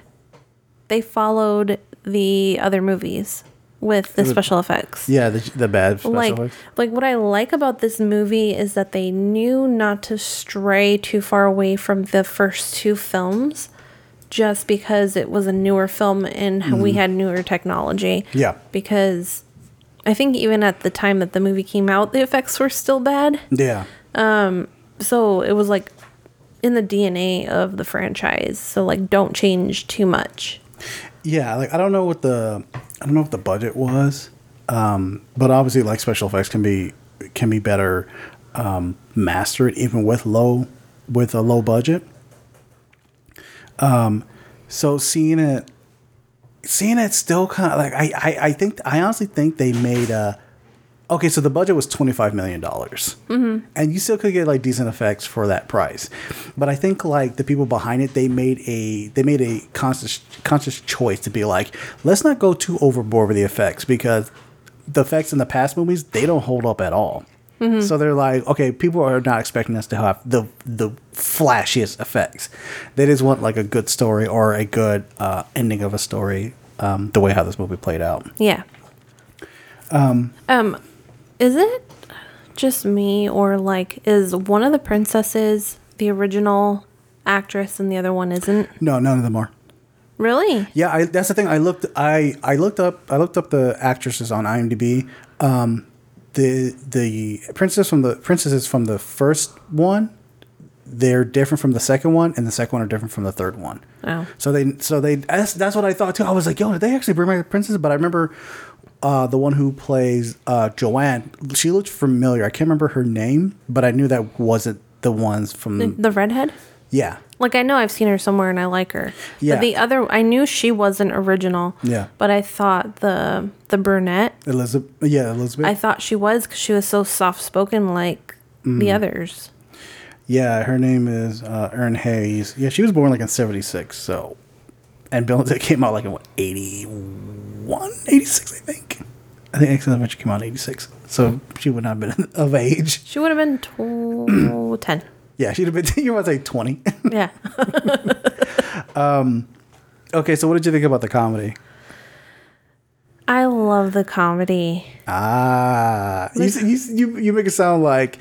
they followed the other movies with the special effects. Yeah, the, the bad special like effects. like what I like about this movie is that they knew not to stray too far away from the first two films just because it was a newer film and we had newer technology. Mm-hmm. Yeah. Because I think even at the time that the movie came out, the effects were still bad. Yeah. Um, So it was like in the DNA of the franchise. So like don't change too much. Yeah, like I don't know what the I don't know what the budget was, um, but obviously like special effects can be can be better um, mastered even with low with a low budget. Um, so seeing it, seeing it still kind of like I, I I think I honestly think they made a okay. So the budget was twenty five million dollars, mm-hmm. and you still could get like decent effects for that price. But I think like the people behind it, they made a they made a conscious conscious choice to be like, let's not go too overboard with the effects because the effects in the past movies they don't hold up at all. So they're like, okay, people are not expecting us to have the the flashiest effects. They just want like a good story or a good uh, ending of a story. Um, the way how this movie played out. Yeah. Um is it just me or like is one of the princesses the original actress and the other one isn't? No, none of them are. Really? Yeah, I, that's the thing. I looked. I I looked up. I looked up the actresses on IMDb. Um, the the princess from the princesses from the first one, they're different from the second one, and the second one are different from the third one. Oh. So they so they that's, that's what I thought too. I was like, yo, did they actually bring back the princess? But I remember uh, the one who plays uh, Joanne. She looked familiar. I can't remember her name, but I knew that wasn't the ones from. The, the redhead? yeah. Like I know I've seen her somewhere and I like her. Yeah. But the other I knew she wasn't original. Yeah. But I thought the the brunette Elizabeth. Yeah, Elizabeth. I thought she was because she was so soft spoken like the Mm. others. Yeah, her name is uh, Erinn Hayes. Yeah, she was born like in 76, so. And Bill and Ted came out like in what, 81? 86, I think. I think Excellent Adventure came out in 86. So she would not have been of age. She would have been tw- ten. Yeah, she'd have been, you want to say 20. Yeah. okay, so what did you think about the comedy? I love the comedy. Ah, you, you, you, you make it sound like,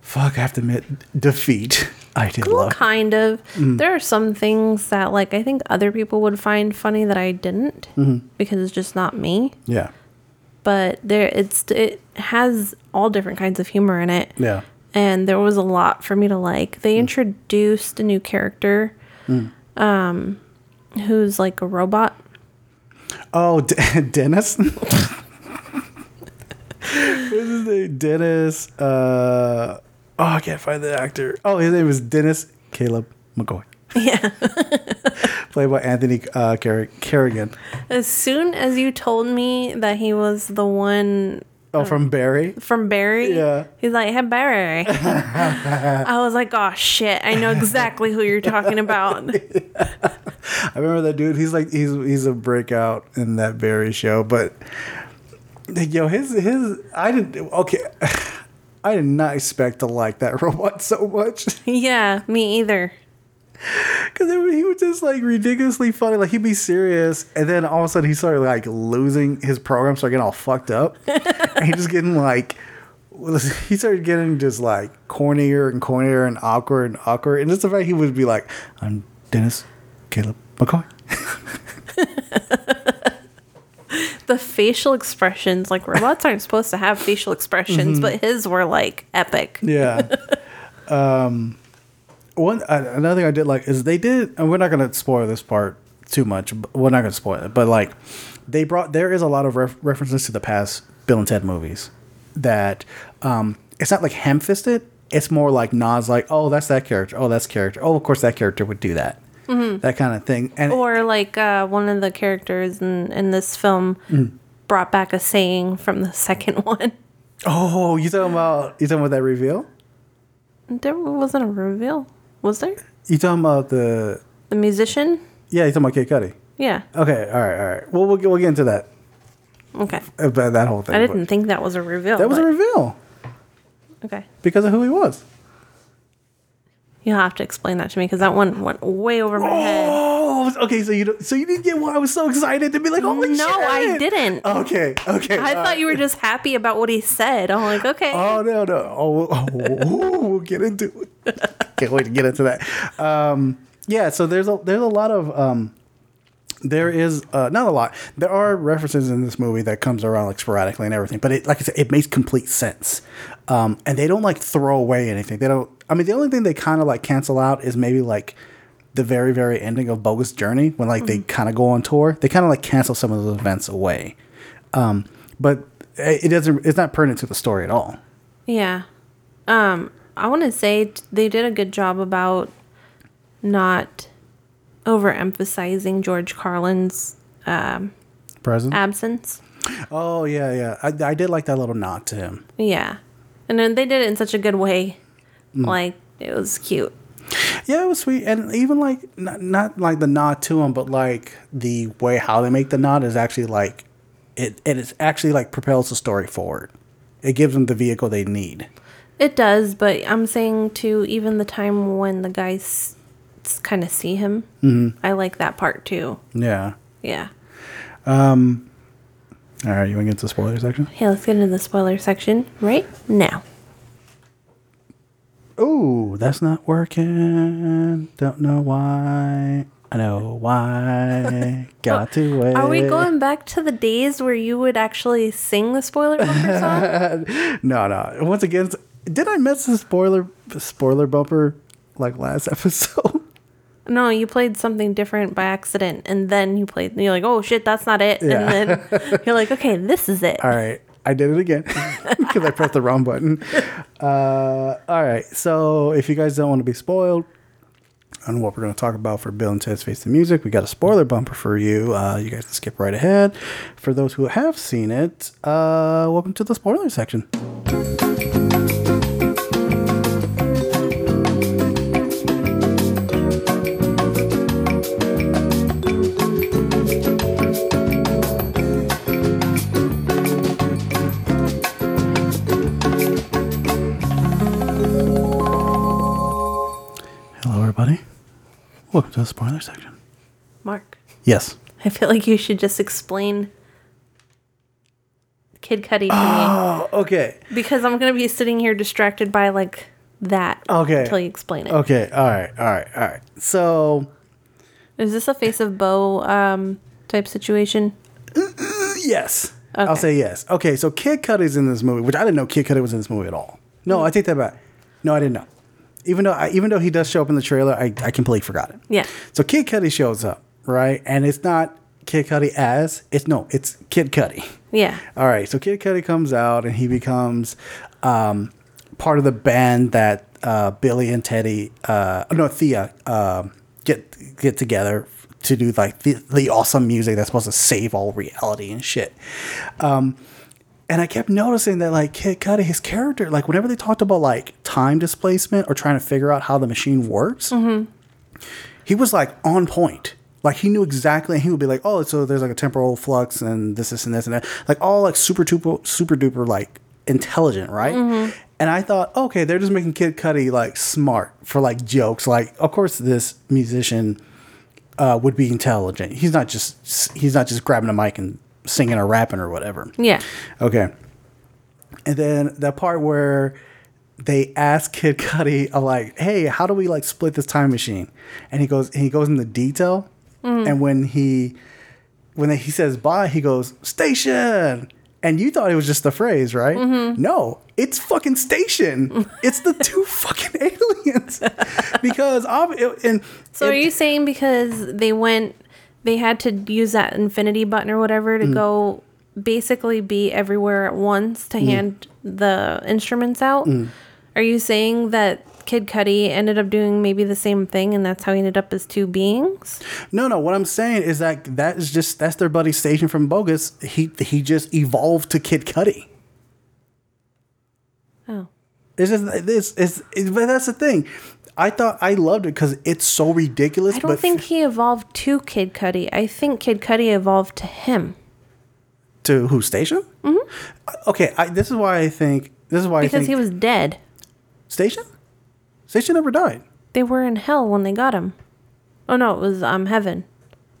fuck, I have to admit, defeat. I did Well, love. kind of. Mm. There are some things that like I think other people would find funny that I didn't Mm-hmm. because it's just not me. Yeah, But there it's it has all different kinds of humor in it. yeah. And there was a lot for me to like. Mm. They introduced a new character, um, who's like a robot. Oh, D- Dennis. What's his name? Dennis. Uh, oh, I can't find the actor. Oh, his name is Dennis Caleb McCoy. Yeah. Played by Anthony uh, Carrigan. as soon as you told me that he was the one Oh, um, from Barry. from Barry. Yeah. He's like, hey, Barry. I was like, oh, shit. I know exactly who you're talking about. I remember that dude. He's like he's he's a breakout in that Barry show, but yo, his his I didn't okay. I did not expect to like that robot so much yeah, me either. because he was just like ridiculously funny. Like he'd be serious, and then all of a sudden he started like losing his program, started getting all fucked up, he just getting like. He started getting just like cornier and cornier and awkward and awkward, and just the fact he would be like, "I'm Dennis Caleb McCoy." The facial expressions, like robots aren't supposed to have facial expressions, but his were like epic. Yeah. um, one uh, another thing I did like is they did, and we're not gonna spoil this part too much. But we're not gonna spoil it, but like they brought there is a lot of ref- references to the past Bill and Ted movies that um, it's not like ham fisted. It's more like nods, like oh that's that character, oh that's character, oh of course that character would do that, that kind of thing. And Or like uh, one of the characters in, in this film brought back a saying from the second one. oh, you talking about you talking about that reveal? There wasn't a reveal, was there? You talking about the The musician? yeah? You talking about Kid Cudi? Yeah. Okay, all right, all right. Well, we'll get, we'll get into that Okay. about that whole thing. I didn't think that was a reveal. That was a but- reveal Okay. because of who he was. You'll have to explain that to me because that one went way over my head. Oh, okay. So you don't- so you didn't get why I was so excited to be like, holy No, shit! I didn't. Okay, okay. I thought you were just happy about what he said. I'm like, okay. Oh no no! Oh, oh, oh, we'll get into it. Can't wait to get into that. Um, yeah, so there's a there's a lot of um, there is uh, not a lot. There are references in this movie that comes around like sporadically and everything, but it like I said, it makes complete sense. Um, and they don't like throw away anything. They don't. I mean, the only thing they kind of like cancel out is maybe like the very very ending of Bogus Journey when like they kind of go on tour. They kind of like cancel some of those events away. Um, but it doesn't. It's not pertinent to the story at all. Yeah. Um, I want to say they did a good job about not overemphasizing George Carlin's Present. absence. oh yeah, yeah. I, I did like that little nod to him. Yeah. And then they did it in such a good way. Mm. Like, it was cute. Yeah, it was sweet, and even like not, not like the nod to him, but like the way how they make the nod is actually like it. It is actually like propels the story forward. It gives them the vehicle they need. It does, but I'm saying too, even the time when the guys kind of see him, Mm-hmm. I like that part too. Yeah. Yeah. All right, you want to get to the spoiler section? Hey, let's get into the spoiler section right now. Oh, that's not working. Don't know why. I know why. Got to wait. Are we going back to the days where you would actually sing the spoiler bumper song? No, no. Once again, did I miss the spoiler spoiler bumper like last episode? No, you played something different by accident, and then you played. You're like, oh shit, that's not it. Yeah. And then you're like, okay, this is it. All right, I did it again because I pressed the wrong button. Uh, all right, so if you guys don't want to be spoiled on what we're going to talk about for Bill and Ted's Face the Music, we got a spoiler bumper for you. Uh, you guys can skip right ahead. For those who have seen it, uh, welcome to the spoiler section. Welcome to the spoiler section. Mark, Yes. I feel like you should just explain Kid Cudi to Oh, okay. me because I'm gonna be sitting here distracted by like that. Okay. Until you explain it. Okay. All right. All right. All right. So, Is this a face of Boe um, type situation? yes. I'll Okay. say yes. Okay. So, Kid Cudi's in this movie, which I didn't know Kid Cudi was in this movie at all. No, I take that back. No, I didn't know. Even though, I, even though he does show up in the trailer, I, I completely forgot it. Yeah. So Kid Cudi shows up, right? And it's not Kid Cudi as it's no, it's Kid Cudi. Yeah. All right, so Kid Cudi comes out and he becomes um, part of the band that uh, Billy and Teddy, uh, no Thea, um get get together to do like the, the awesome music that's supposed to save all reality and shit. Um, And I kept noticing that like Kid Cudi, his character, like whenever they talked about like time displacement or trying to figure out how the machine works, he was like on point. Like he knew exactly. And he would be like, "Oh, so there's like a temporal flux and this, this, and this, and that." Like all like super duper, super duper like intelligent, right? And I thought, okay, they're just making Kid Cudi like smart for like jokes. Like, of course, this musician uh, would be intelligent. He's not just he's not just grabbing a mic and singing or rapping or whatever. Yeah. Okay. And then the part where they ask Kid Cudi, uh, like, "Hey, how do we like split this time machine?" And he goes, he goes into detail. And when he, when he says bye, he goes station. And you thought it was just the phrase, right? No, it's fucking station. it's the two fucking aliens. because and So are you saying because they went, they had to use that infinity button or whatever Mm. to go basically be everywhere at once to hand the instruments out? Mm. Are you saying that Kid Cudi ended up doing maybe the same thing and that's how he ended up as two beings? No, no. What I'm saying is that that is just that's their buddy Station from Bogus. He he just evolved to Kid Cudi. Oh. It's just this is but that's the thing. I thought I loved it because it's so ridiculous. I don't think he evolved to Kid Cudi. I think Kid Cudi evolved to him. to who Station? Mm-hmm. Okay, I, this is why I think this is why I Because think he was dead. Station. Station never died. They were in hell when they got him. Oh no, it was um heaven.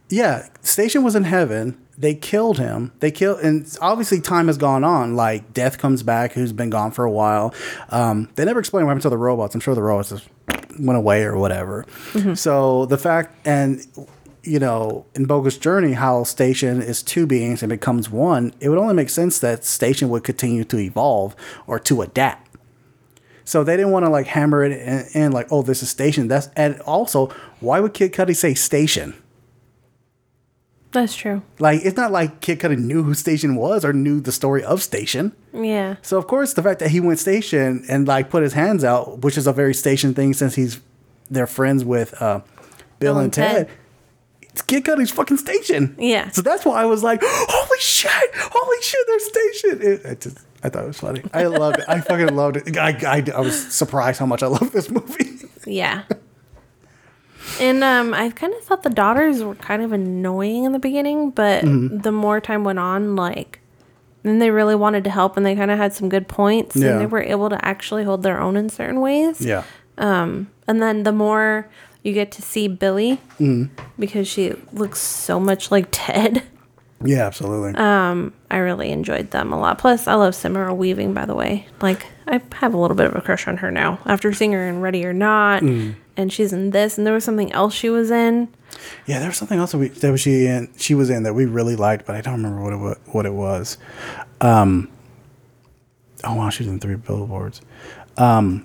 Yeah, Station was in heaven. They killed him. They killed, and obviously time has gone on. Like Death comes back, who's been gone for a while. Um, they never explain what happened to the robots. I'm sure the robots just went away or whatever. Mm-hmm. So the fact, and you know, in Bogus Journey, how Station is two beings and becomes one. It would only make sense that Station would continue to evolve or to adapt. So they didn't want to like hammer it in, in like, oh, this is Station. That's and also, why would Kid Cudi say Station? That's true. Like it's not like Kid Cudi knew who Station was or knew the story of Station. Yeah. So of course the fact that he went Station and like put his hands out, which is a very Station thing since he's they're friends with uh, Bill, and Ted. It's Kid Cudi's fucking Station. Yeah. So that's why I was like, holy shit, holy shit, they're Station. It, it just, I thought it was funny. I loved it. I fucking loved it. I, I, I was surprised how much I love this movie. Yeah. And um, I kind of thought the daughters were kind of annoying in the beginning, but Mm-hmm. the more time went on, like, then they really wanted to help and they kind of had some good points Yeah. and they were able to actually hold their own in certain ways. yeah. Um, And then the more you get to see Billy, Mm-hmm. because she looks so much like Ted, Yeah, absolutely. Um, I really enjoyed them a lot. Plus, I love Samara Weaving, by the way. Like, I have a little bit of a crush on her now after seeing her in Ready or Not. Mm. And she's in this, and there was something else she was in. Yeah, there was something else that, we, that she in, she was in that we really liked, but I don't remember what it wa- what it was. Um, oh wow, she's in three billboards. Um,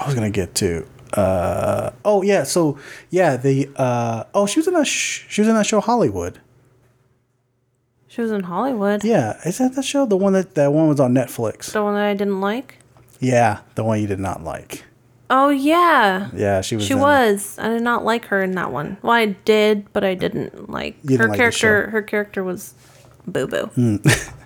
I was gonna get to. Uh, oh yeah, so yeah, the uh, oh she was in that sh- she was in that show Hollywood. She was in Hollywood. Yeah, is that the show? The one that that one was on Netflix. The one that I didn't like. Yeah, the one you did not like. Oh, yeah. Yeah, she was. She in- was. I did not like her in that one. Well, I did, but I didn't like didn't her like character. Hmm. Her character was boo boo.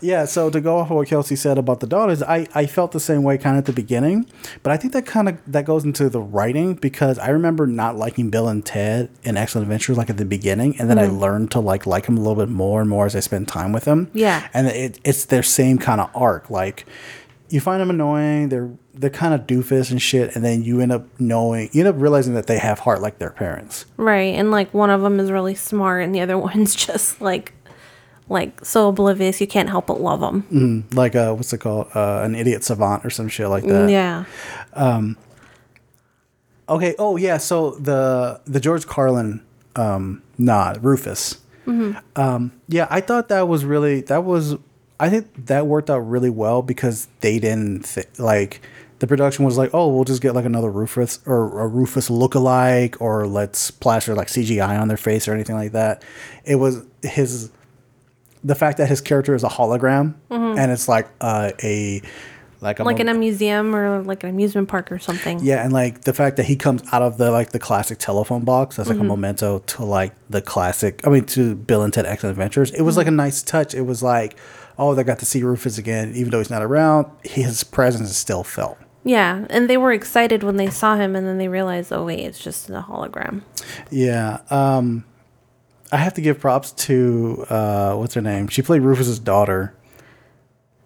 Yeah, so to go off of what Kelsey said about the daughters, I, I felt the same way kind of at the beginning, but I think that kind of that goes into the writing because I remember not liking Bill and Ted in Excellent Adventures like at the beginning, and then I learned to like like them a little bit more and more as I spent time with them. Yeah. and it, it's their same kind of arc. Like you find them annoying, they're they're kind of doofus and shit, and then you end up knowing you end up realizing that they have heart like their parents. Right. And like one of them is really smart, and the other one's just like, like so oblivious you can't help but love them. Like uh, what's it called? Uh, an idiot savant or some shit like that. Yeah. um Okay. Oh yeah. So the the George Carlin um, nod, Rufus. Um, yeah, I thought that was really that was. I think that worked out really well because they didn't th- like the production was like, oh, we'll just get like another Rufus or a Rufus lookalike, or let's plaster like CGI on their face or anything like that. It was his the fact that his character is a hologram mm-hmm. and it's like uh, a like a Like in a museum or like an amusement park or something. yeah, and like the fact that he comes out of the like the classic telephone box as like a mm-hmm. memento to like the classic. I mean, to Bill and Ted Excellent Adventures. It was like a mm-hmm. nice touch. It was like, oh, they got to see Rufus again, even though he's not around. His presence is still felt. Yeah, and they were excited when they saw him, and then they realized, oh wait, it's just a hologram. Yeah. Um, I have to give props to uh, what's her name? She played Rufus's daughter.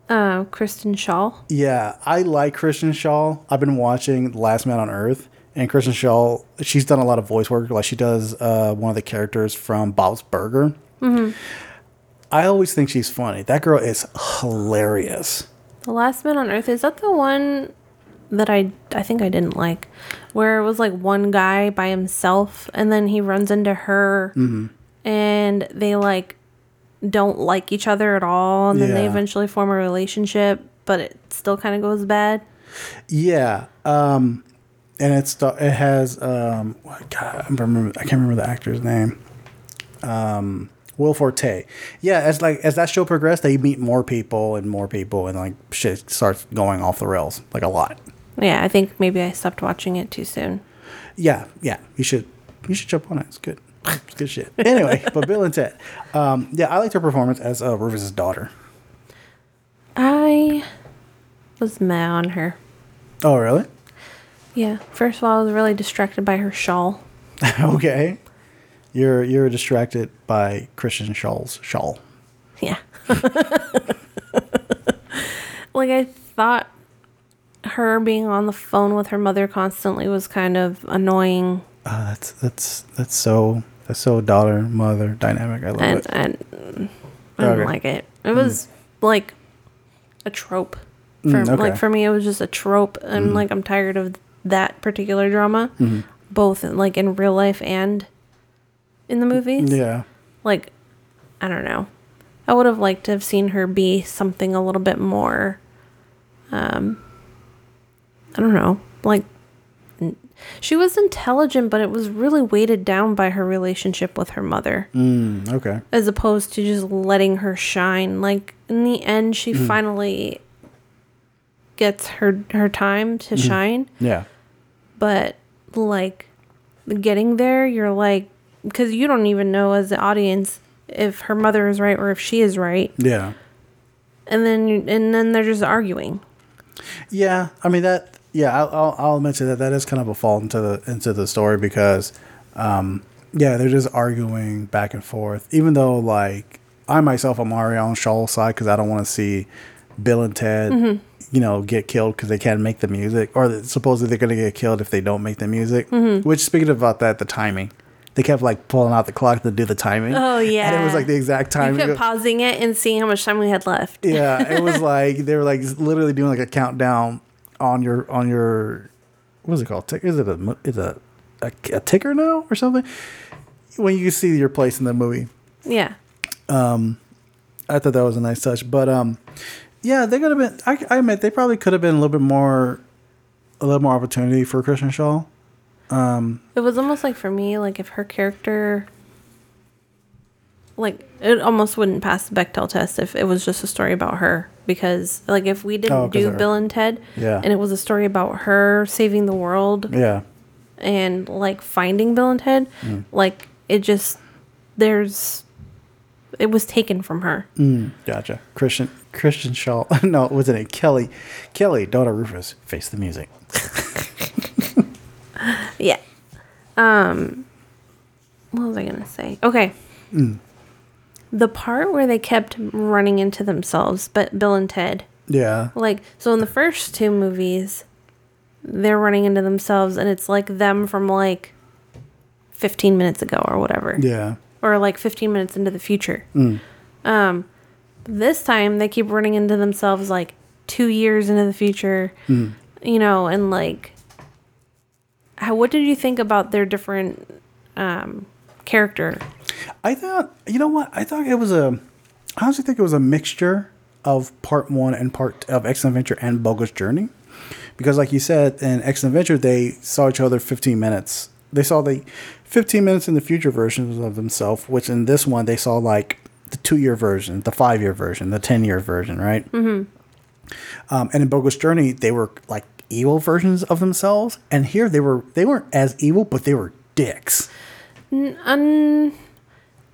Uh, Kristen Schaal. Yeah, I like Kristen Schaal. I've been watching The Last Man on Earth, and Kristen Schaal, she's done a lot of voice work. Like she does uh, one of the characters from Bob's Burger. I always think she's funny. That girl is hilarious. The Last Man on Earth is that the one that I I think I didn't like, where it was like one guy by himself, and then he runs into her, and they like don't like each other at all, and then they eventually form a relationship, but it still kind of goes bad. Yeah, um, and it's it has um, God, I remember I can't remember the actor's name. Um, Will Forte. Yeah, as like as that show progressed, they meet more people and more people, and like shit starts going off the rails like a lot. Yeah, I think maybe I stopped watching it too soon. Yeah, yeah, you should you should jump on it. It's good. It's good shit. Anyway, but Bill and Ted. Um, yeah, I liked her performance as uh, Rufus's daughter. I was mad on her. Oh, really? Yeah, first of all, I was really distracted by her shawl. okay. You're you're distracted by Kristen Schaal's shawl. Yeah. like I thought her being on the phone with her mother constantly was kind of annoying Uh, that's that's that's so that's so daughter mother dynamic. I love and it. and I didn't Okay. like it. It was like a trope. For Mm, okay. like for me it was just a trope and like I'm tired of that particular drama. Mm-hmm. Both like in real life and in the movies. Yeah. like I don't know. I would have liked to have seen her be something a little bit more um I don't know, like she was intelligent, but it was really weighted down by her relationship with her mother, Mm, okay. as opposed to just letting her shine. Like in the end, she finally gets her her time to shine, Yeah. but like getting there you're like because you don't even know as the audience if her mother is right or if she is right Yeah. and then and then they're just arguing Yeah. I mean that. Yeah. I'll, I'll I'll mention that that is kind of a fault into the into the story because, um, yeah, they're just arguing back and forth. Even though like I myself am already on Schaal's side because I don't want to see Bill and Ted. You know, get killed because they can't make the music, or supposedly they're gonna get killed if they don't make the music. Which, speaking about that, the timing, they kept like pulling out the clock to do the timing. Oh, yeah, and it was like the exact time. you kept pausing it and seeing how much time we had left Yeah, it was like they were like literally doing like a countdown on your on your what is it called? Is it a is it a, a, a ticker now or something? When you see your place in the movie, yeah I thought that was a nice touch. But um, yeah, they could have been. I, I admit they probably could have been a little bit more, a little more opportunity for Kristen Schaal. it was almost like for me like if her character like it almost wouldn't pass the Bechdel test if it was just a story about her because like if we didn't Oh, 'cause do her. Bill and Ted Yeah. and it was a story about her saving the world Yeah, and like finding Bill and Ted, Mm. like it just there's it was taken from her. gotcha. Kristen Kristen Schaal. no, it wasn't it Kelly? Kelly, daughter Rufus. Face the music. Yeah. Um what was I gonna say? Okay. The part where they kept running into themselves, but Bill and Ted. Yeah, Like so in the first two movies, they're running into themselves and it's like them from like fifteen minutes ago or whatever. yeah. or like 15 minutes into the future. Um, this time they keep running into themselves like two years into the future, you know, and like, how, what did you think about their different um, character? I thought, you know what? I thought it was a, I honestly think it was a mixture of part one and part of X Adventure and Bogus Journey. Because, like you said, in X Adventure, they saw each other 15 minutes. They saw the 15 minutes in the future versions of themselves, which in this one, they saw like the two year version, the five year version, the 10 year version, right? Mm-hmm. Um, and in Bogus Journey, they were like evil versions of themselves. And here they were, they weren't as evil, but they were dicks. Um,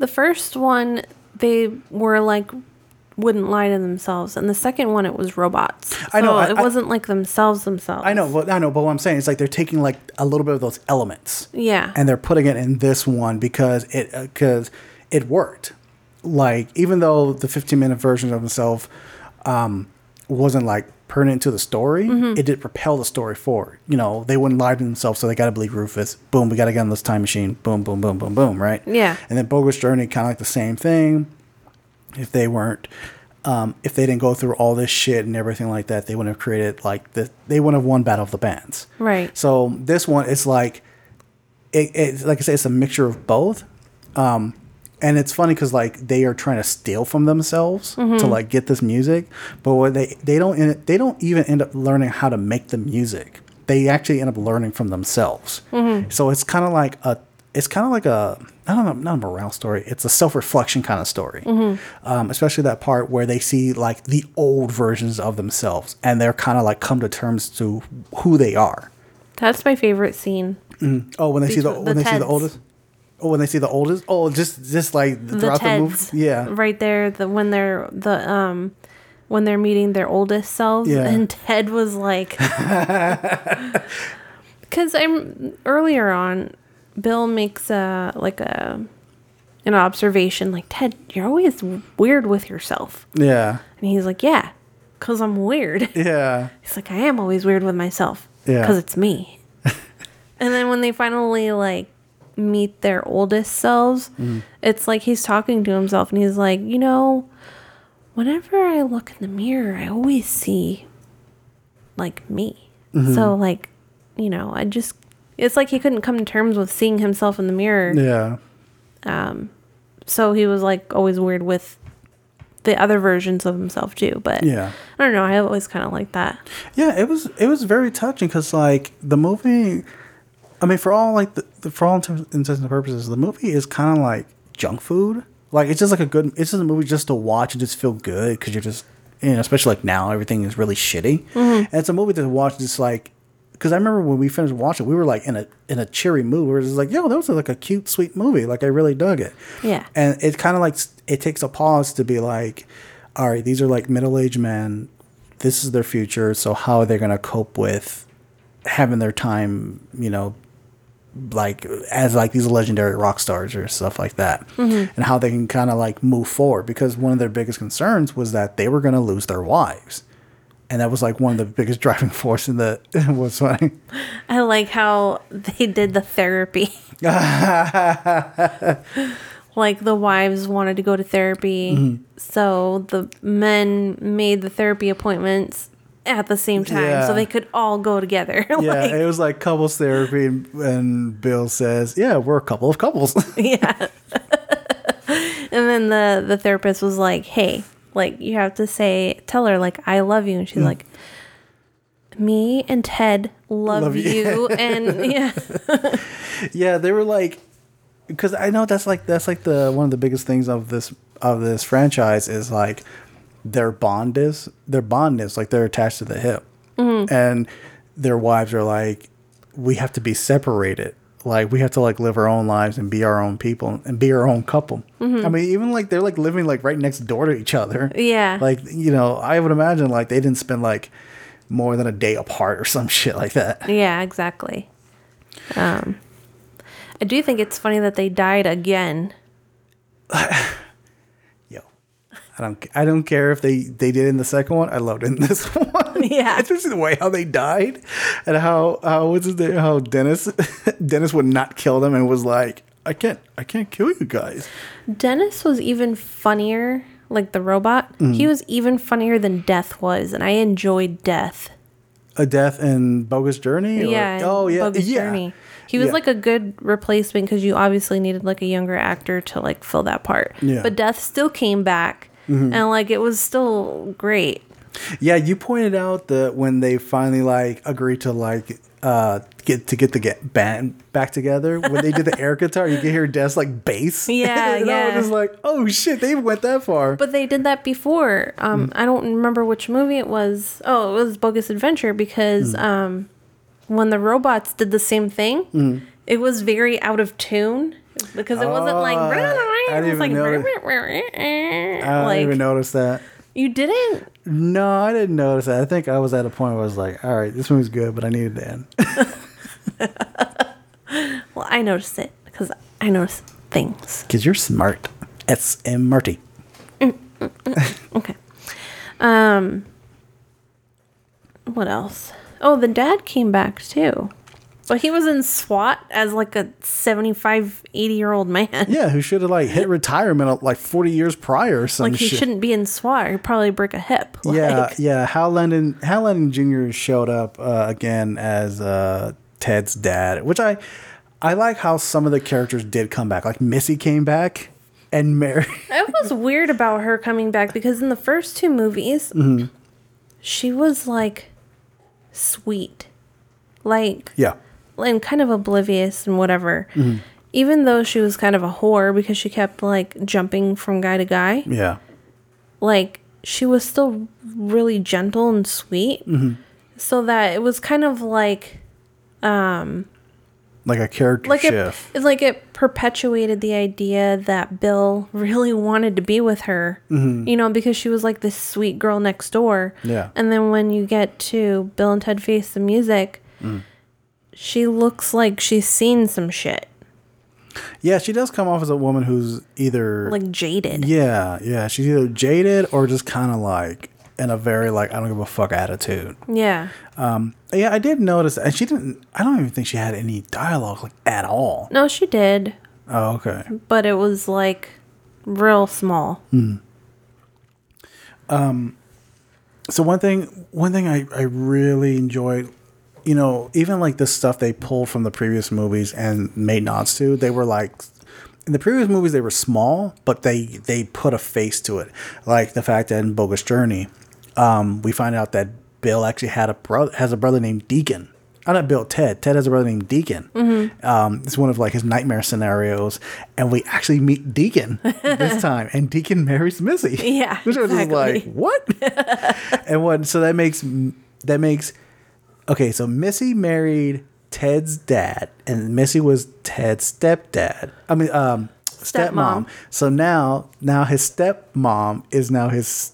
the first one, they were like wouldn't lie to themselves, and the second one it was robots. I know, So I- it I- wasn't like themselves themselves. I know, but I know, but what I'm saying is like they're taking like a little bit of those elements, Yeah. and they're putting it in this one because it because it worked. Like even though the 15 minute version of himself um, wasn't like pertinent to the story, Mm-hmm. it did propel the story forward. You know, they wouldn't lie to themselves, so they got to believe Rufus. Boom, we got to get on this time machine. Boom, boom, boom, boom, boom. Right? Yeah. And then Bogus Journey, kind of like the same thing. If they weren't, um, if they didn't go through all this shit and everything like that, they wouldn't have created like the. They wouldn't have won Battle of the Bands. Right. So this one, it's like, it, it's like I say, it's a mixture of both. Um, and it's funny because like they are trying to steal from themselves to mm-hmm. like get this music, but what they they don't they don't even end up learning how to make the music. They actually end up learning from themselves. Mm-hmm. So it's kind of like a it's kind of like a I don't know not a morale story. It's a self reflection kind of story. Mm-hmm. Um, especially that part where they see like the old versions of themselves and they're kind of like come to terms to who they are. That's my favorite scene. Oh, when they see the Between when the they see the oldest. Oh, when they see the oldest. Oh, just just like The throughout the, movie. Yeah. Right there, the when they're the um when they're meeting their oldest selves Yeah. and Ted was like Cuz I'm earlier on Bill makes a like a an observation like Ted, you're always weird with yourself. Yeah. And he's like, "Yeah, cuz I'm weird." Yeah. He's like, I am always weird with myself. Yeah. Because it's me. and then when they finally like meet their oldest selves, Mm. it's like he's talking to himself and he's like, you know, whenever I look in the mirror, I always see like me. Mm-hmm. So like, you know, I just it's like he couldn't come to terms with seeing himself in the mirror. Yeah. Um so he was like always weird with the other versions of himself too. But Yeah. I don't know, I always kind of like that. Yeah, it was it was very touching because like the movie, I mean, for all like the, the for all intents and purposes, the movie is kind of like junk food. Like it's just like a good. It's just a movie just to watch and just feel good because you're just you know, especially like now everything is really shitty, mm-hmm. and it's a movie to watch just like. Because I remember when we finished watching, we were like in a in a cheery mood. We were just like, "Yo, that was like a cute, sweet movie. Like I really dug it." Yeah. and it kind of like it takes a pause to be like, "All right, these are like middle aged men. This is their future. So how are they going to cope with having their time? You know, like as like these legendary rock stars or stuff like that, and how they can kind of like move forward. Because one of their biggest concerns was that they were going to lose their wives." And that was like one of the biggest driving force in the was funny. I like how they did the therapy. like the wives wanted to go to therapy, Mm-hmm. so the men made the therapy appointments at the same time Yeah. so they could all go together. Yeah, like, it was like couples therapy, and, and Bill says, "Yeah, we're a couple of couples." yeah. and then the the therapist was like, "Hey, like you have to say tell her like I love you." And she's like, "Me and Ted love, Mm. Love you." you." and yeah. yeah, they were like, because I know that's like that's like the one of the biggest things of this of this franchise is like their bond is their bond is like they're attached to the hip, and their wives are like, we have to be separated. Like we have to like live our own lives and be our own people and be our own couple. I mean, even like they're like living like right next door to each other. Yeah. Like you know, I would imagine like they didn't spend like more than a day apart or some shit like that. Yeah, exactly. Um, I do think it's funny that they died again. I don't, I don't care if they they did in the second one. I loved it in this one. Yeah. especially the way how they died and how how what's his name? How Dennis Dennis would not kill them and was like, I can't, I can't kill you guys. Dennis was even funnier, like the robot. Mm. He was even funnier than Death was, and I enjoyed Death. A death in bogus journey. or- yeah. Oh yeah. Bogus yeah. Journey. He was Yeah. like a good replacement because you obviously needed like a younger actor to like fill that part. Yeah. But Death still came back, and like it was still great. Yeah, you pointed out that when they finally like agreed to like uh get to get the get band back together when they did the air guitar, you can hear Des like bass. Yeah, and I yeah. was just like, oh shit, they went that far. But they did that before. Um, Mm. I don't remember which movie it was. Oh, it was Bogus Adventure because Mm. um, when the robots did the same thing, Mm. it was very out of tune. Because it wasn't like. Oh, I didn't was like. even I didn't even notice that. you didn't. No, I didn't notice that. I think I was at a point where I was like, all right, this movie's good, but I needed to end. Well, I noticed it because I noticed things. Because you're smart. S M Marty. Mm, mm, mm, okay. Um. What else? Oh, the dad came back too. But he was in SWAT as like a 75, 80 year old man. Yeah, who should have like hit retirement like 40 years prior or some Like he shit. shouldn't be in SWAT. He'd probably break a hip. Yeah, Like, yeah. Hal Landon, Hal Landon Jr. showed up uh, again as uh, Ted's dad, which I, I like how some of the characters did come back. Like Missy came back, and Mary. It was weird about her coming back because in the first two movies, Mm-hmm. she was like sweet, like yeah, and kind of oblivious and whatever. Mm-hmm. Even though she was kind of a whore because she kept like jumping from guy to guy, yeah, like she was still really gentle and sweet. Mm-hmm. So that it was kind of like um like a character like it, shift. it's like it perpetuated the idea that Bill really wanted to be with her, you know, because she was like this sweet girl next door. Mm-hmm. Yeah. And then when you get to Bill and Ted Face the Music, Mm. She looks like she's seen some shit, yeah, she does come off as a woman who's either like jaded. yeah, yeah, she's either jaded or just kind of like in a very like I don't give a fuck attitude. Yeah. Yeah, I did notice, and she didn't. I don't even think she had any dialogue like at all. No, she did, Oh, okay. but it was like real small. Um. So one thing, one thing I, I really enjoyed, you know, even like the stuff they pulled from the previous movies and made nods to, they were like, in the previous movies they were small, but they they put a face to it, like the fact that in Bogus Journey, um, we find out that Bill actually had a brother has a brother named Deacon. Oh, not Bill, Ted. Ted has a brother named Deacon. Um, it's one of like his nightmare scenarios, and we actually meet Deacon this time, and Deacon marries Missy. Yeah, which was like what? and what? So that makes that makes okay. So Missy married Ted's dad, and Missy was Ted's stepdad. I mean, um, stepmom. Stepmom. So now, now his stepmom is now his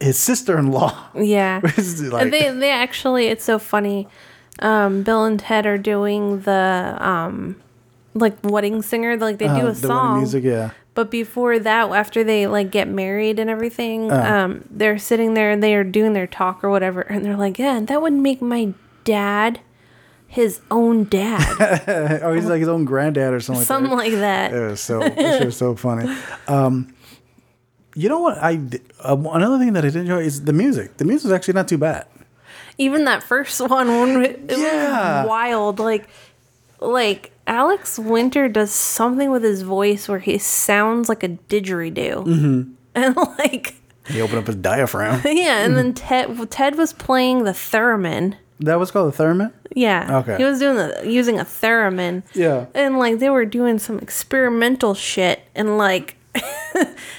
his sister in law. Yeah. Like- and they they actually it's so funny. Um, Bill and Ted are doing the um like wedding singer, like they do Uh, a the song. music, yeah. But before that, after they like get married and everything, Uh. um, they're sitting there and they are doing their talk or whatever, and they're like, "Yeah, that would make my dad his own dad, oh, he's like his own granddad or something. something like like that." that. It was so that shit was so funny. Um, you know what? I uh, another thing that I did enjoy is the music. The music is actually not too bad. Even that first one, when it, it Yeah. was wild, like, like Alex Winter does something with his voice where he sounds like a didgeridoo, mm-hmm. and like. He opened up his diaphragm. Yeah, and then Ted Ted was playing the theremin. That was called a theremin. Yeah. Okay. He was doing the using a theremin. Yeah. And like they were doing some experimental shit and like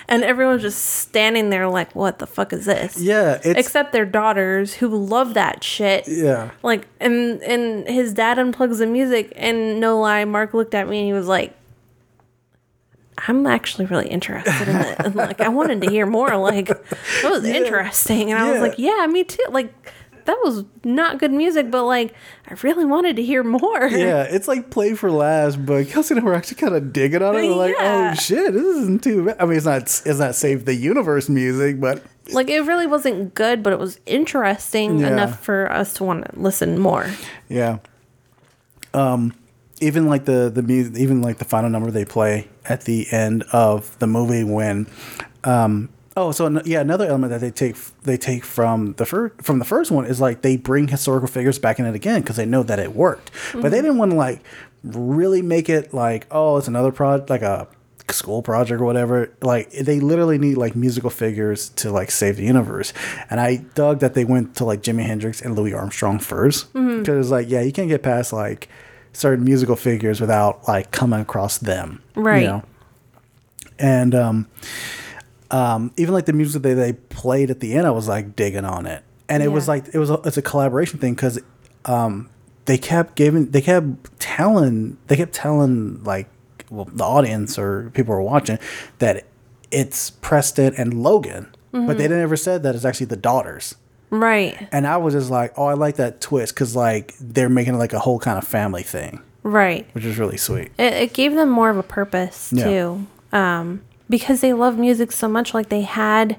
and everyone's just standing there like, what the fuck is this? Yeah, Except their daughters who love that shit. yeah. Like and and his dad unplugs the music and no lie, Mark looked at me and he was like I'm actually really interested in it. And like I wanted to hear more. Like it was interesting. And I was like, Yeah, me too. Like that was not good music, but like I really wanted to hear more. Yeah, it's like play for laughs, but Kelsey and I were actually kind of digging on it. We're like, Yeah. oh shit, this isn't too bad. I mean, it's not it's not save the universe music, but Like it really wasn't good, but it was interesting Yeah. enough for us to want to listen more. yeah. Um, even like the the music, even like the final number they play at the end of the movie when, um. Oh, so yeah, another element that they take they take from the first from the first one is like they bring historical figures back in it again because they know that it worked, but they didn't want to like really make it like oh it's another project like a school project or whatever. Like they literally need like musical figures to like save the universe, and I dug that they went to like Jimi Hendrix and Louis Armstrong first because like yeah you can't get past like certain musical figures without like coming across them, Right. and um, um, even like the music that they played at the end, I was like digging on it, and it was like it was a, it's a collaboration thing because um, they kept giving they kept telling they kept telling like well the audience or people who are watching that it's Preston and Logan, but they never said that it's actually the daughters. Right. And I was just like, oh, I like that twist because like they're making like a whole kind of family thing, Right. which is really sweet. It, it gave them more of a purpose Yeah. too, um, because they love music so much. Like they had,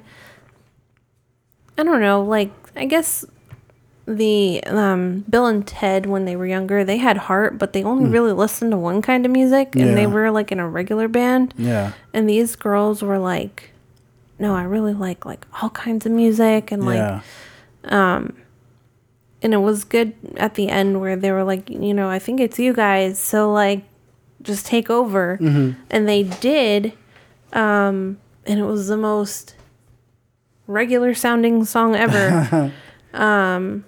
I don't know, like I guess the um, Bill and Ted when they were younger, they had heart, but they only really listened to one kind of music, and they Hmm. Were like in a regular band. Yeah. And these girls were like, no, I really like like all kinds of music, and like um, and it was good at the end where they were like, you know, I think it's you guys, so like just take over. And they did. Um and it was the most regular sounding song ever. um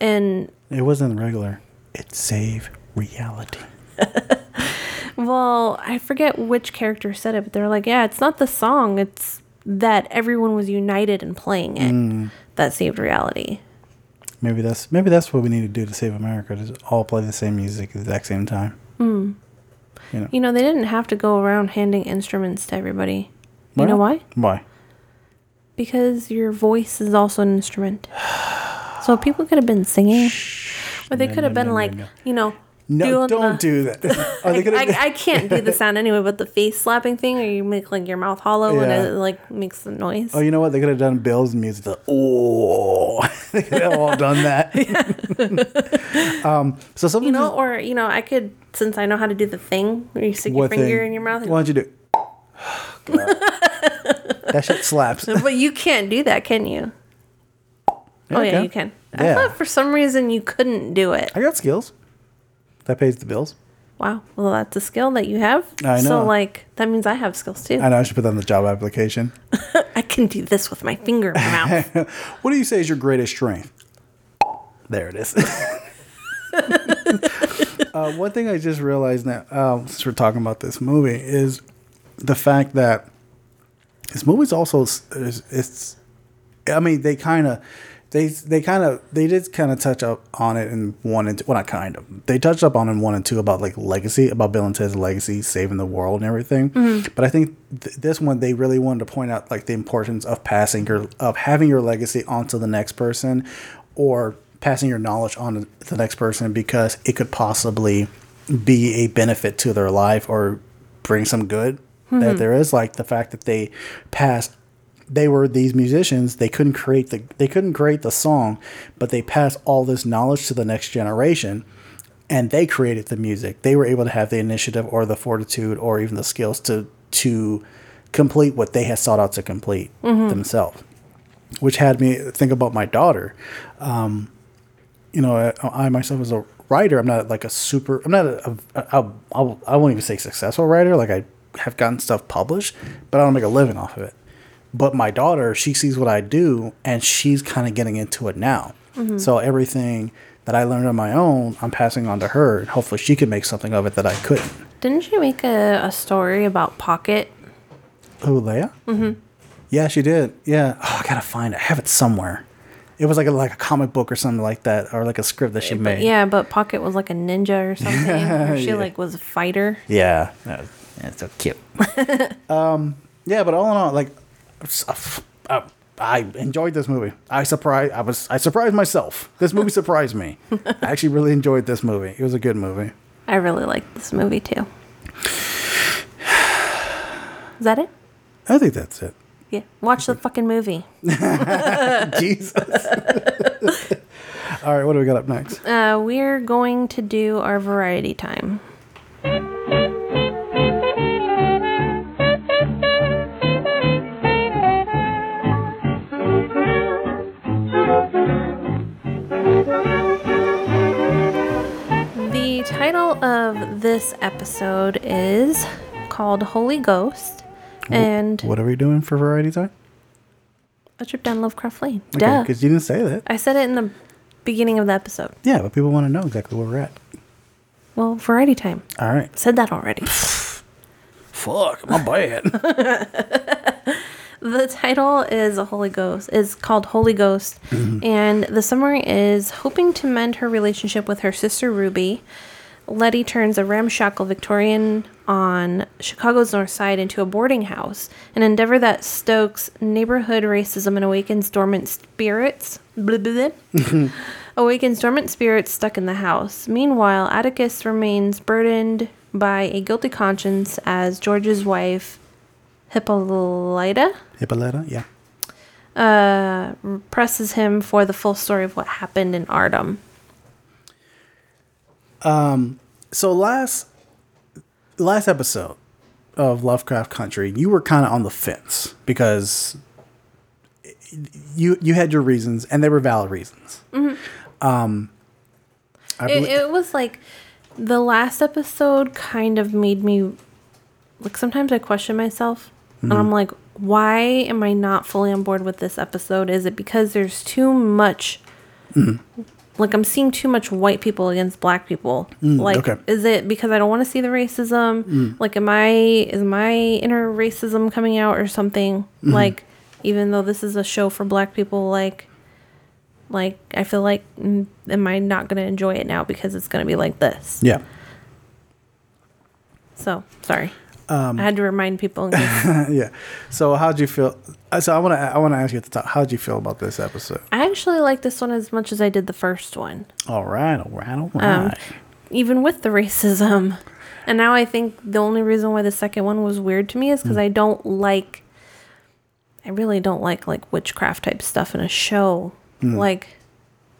and It wasn't regular. It saved reality. well, I forget which character said it, but they're like, yeah, it's not the song, it's that everyone was united in playing it that saved reality. Maybe that's maybe that's what we need to do to save America. To all play the same music at the exact same time. You know, they didn't have to go around handing instruments to everybody. You know why? Why? Because your voice is also an instrument. So people could have been singing, or they No, could have no, been no, like, you know, No, don't the- do that. Are they gonna? I, I can't do the sound anyway, but the face slapping thing, or you make like your mouth hollow and it like makes the noise. oh, you know what? They could have done Bill's music. The, oh, they could have all done that. um, so something you know, or you know, I could since I know how to do the thing where you stick your finger thing? in your mouth. and- Why don't you do? God. that shit slaps. but you can't do that, can you? oh yeah, okay. you can. Yeah. I thought for some reason you couldn't do it. I got skills. That pays the bills. Wow. Well, that's a skill that you have. I know. So like that means I have skills too. I know I should put that on the job application. I can do this with my finger in my mouth. What do you say is your greatest strength? There it is. uh, one thing I just realized now, uh, since we're talking about this movie, is the fact that this movie's also s- is it's. I mean, they kind of. They, they kind of they did kind of touch up on it in one and two, well not kind of. They touched up on it in one and two about like legacy about Bill and Ted's legacy saving the world and everything. Mm-hmm. But I think th- this one they really wanted to point out like the importance of passing your of having your legacy onto the next person or passing your knowledge on to the next person because it could possibly be a benefit to their life or bring some good that mm-hmm. there is. Like the fact that they passed they were these musicians they couldn't create the they couldn't create the song but they passed all this knowledge to the next generation and they created the music. They were able to have the initiative or the fortitude or even the skills to to complete what they had sought out to complete themselves which had me think about my daughter. Um, you know I, I myself as a writer. I'm not like a super i'm not a, a, a, a i won't even say successful writer. Like i have gotten stuff published but i don't make a living off of it but my daughter, she sees what I do and she's kind of getting into it now. So everything that I learned on my own, I'm passing on to her. And hopefully she can make something of it that I couldn't. Didn't she make a, a story about Pocket? Who, Leia? Mm-hmm. Yeah, she did. Yeah. Oh, I gotta find it. I have it somewhere. It was like a, like a comic book or something like that, or like a script that she made. Yeah, but Pocket was like a ninja or something. or she Yeah. like was a fighter. Yeah. That's so cute. um, yeah, but all in all, like, uh, I enjoyed this movie. I surprised. I was. I surprised myself. This movie surprised me. I actually really enjoyed this movie. It was a good movie. I really liked this movie too. Is that it? I think that's it. Yeah. Watch the fucking movie. Jesus. all right, what do we got up next? Uh, we're going to do our variety time. Title of this episode is called Holy Ghost and What are we doing for variety time? a trip down Lovecraft Lane. Okay, because you didn't say that. I said it in the beginning of the episode. Yeah, but people want to know exactly where we're at. Well, variety time. All right. Said that already. Fuck, my bad. The title is a Holy Ghost is called Holy Ghost, mm-hmm. and the summary is hoping to mend her relationship with her sister Ruby. Letty turns a ramshackle Victorian on Chicago's north side into a boarding house, an endeavor that stokes neighborhood racism and awakens dormant spirits. Blah, blah, blah. awakens dormant spirits stuck in the house. Meanwhile, Atticus remains burdened by a guilty conscience as George's wife, Hippolyta, Hippolyta, yeah. uh, presses him for the full story of what happened in Ardham. So last last episode of Lovecraft Country, you were kind of on the fence because you you had your reasons and they were valid reasons. Mm-hmm. Um, I It, it was like the last episode kind of made me like sometimes I question myself and I'm mm-hmm. like, why am I not fully on board with this episode? Is it because there's too much mm-hmm. Like I'm seeing too much white people against black people? Mm, like okay. is it because I don't want to see the racism? Mm. Like am I is my inner racism coming out or something? Mm-hmm. Like even though this is a show for black people like like I feel like mm, am I not going to enjoy it now because it's going to be like this? yeah. So sorry, um, I had to remind people. Yeah. So how'd you feel? Uh, So I want to I want to ask you at the top. How did you feel about this episode? I actually like this one as much as I did the first one, All right, all right, all Um, even with the racism. And now I think the only reason why the second one was weird to me is because I don't like. I really don't like like witchcraft type stuff in a show. Like,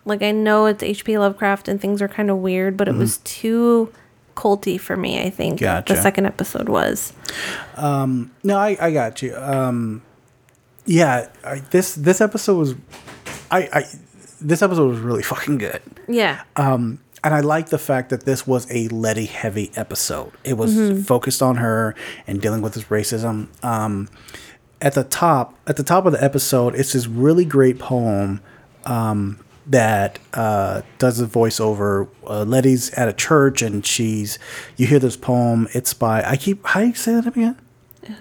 like I know it's H.P. Lovecraft and things are kind of weird, but it was too culty for me. I think Gotcha. the second episode was. Um, No, I, I got you. Um, yeah, I, this this episode was, I, I this episode was really fucking good. Yeah. Um, and I like the fact that this was a Letty heavy episode. It was focused on her and dealing with this racism. Um, at the top, at the top of the episode, it's this really great poem um, that uh, does a voiceover. Uh, Letty's at a church and she's. You hear this poem. It's by I keep. How do you say that again?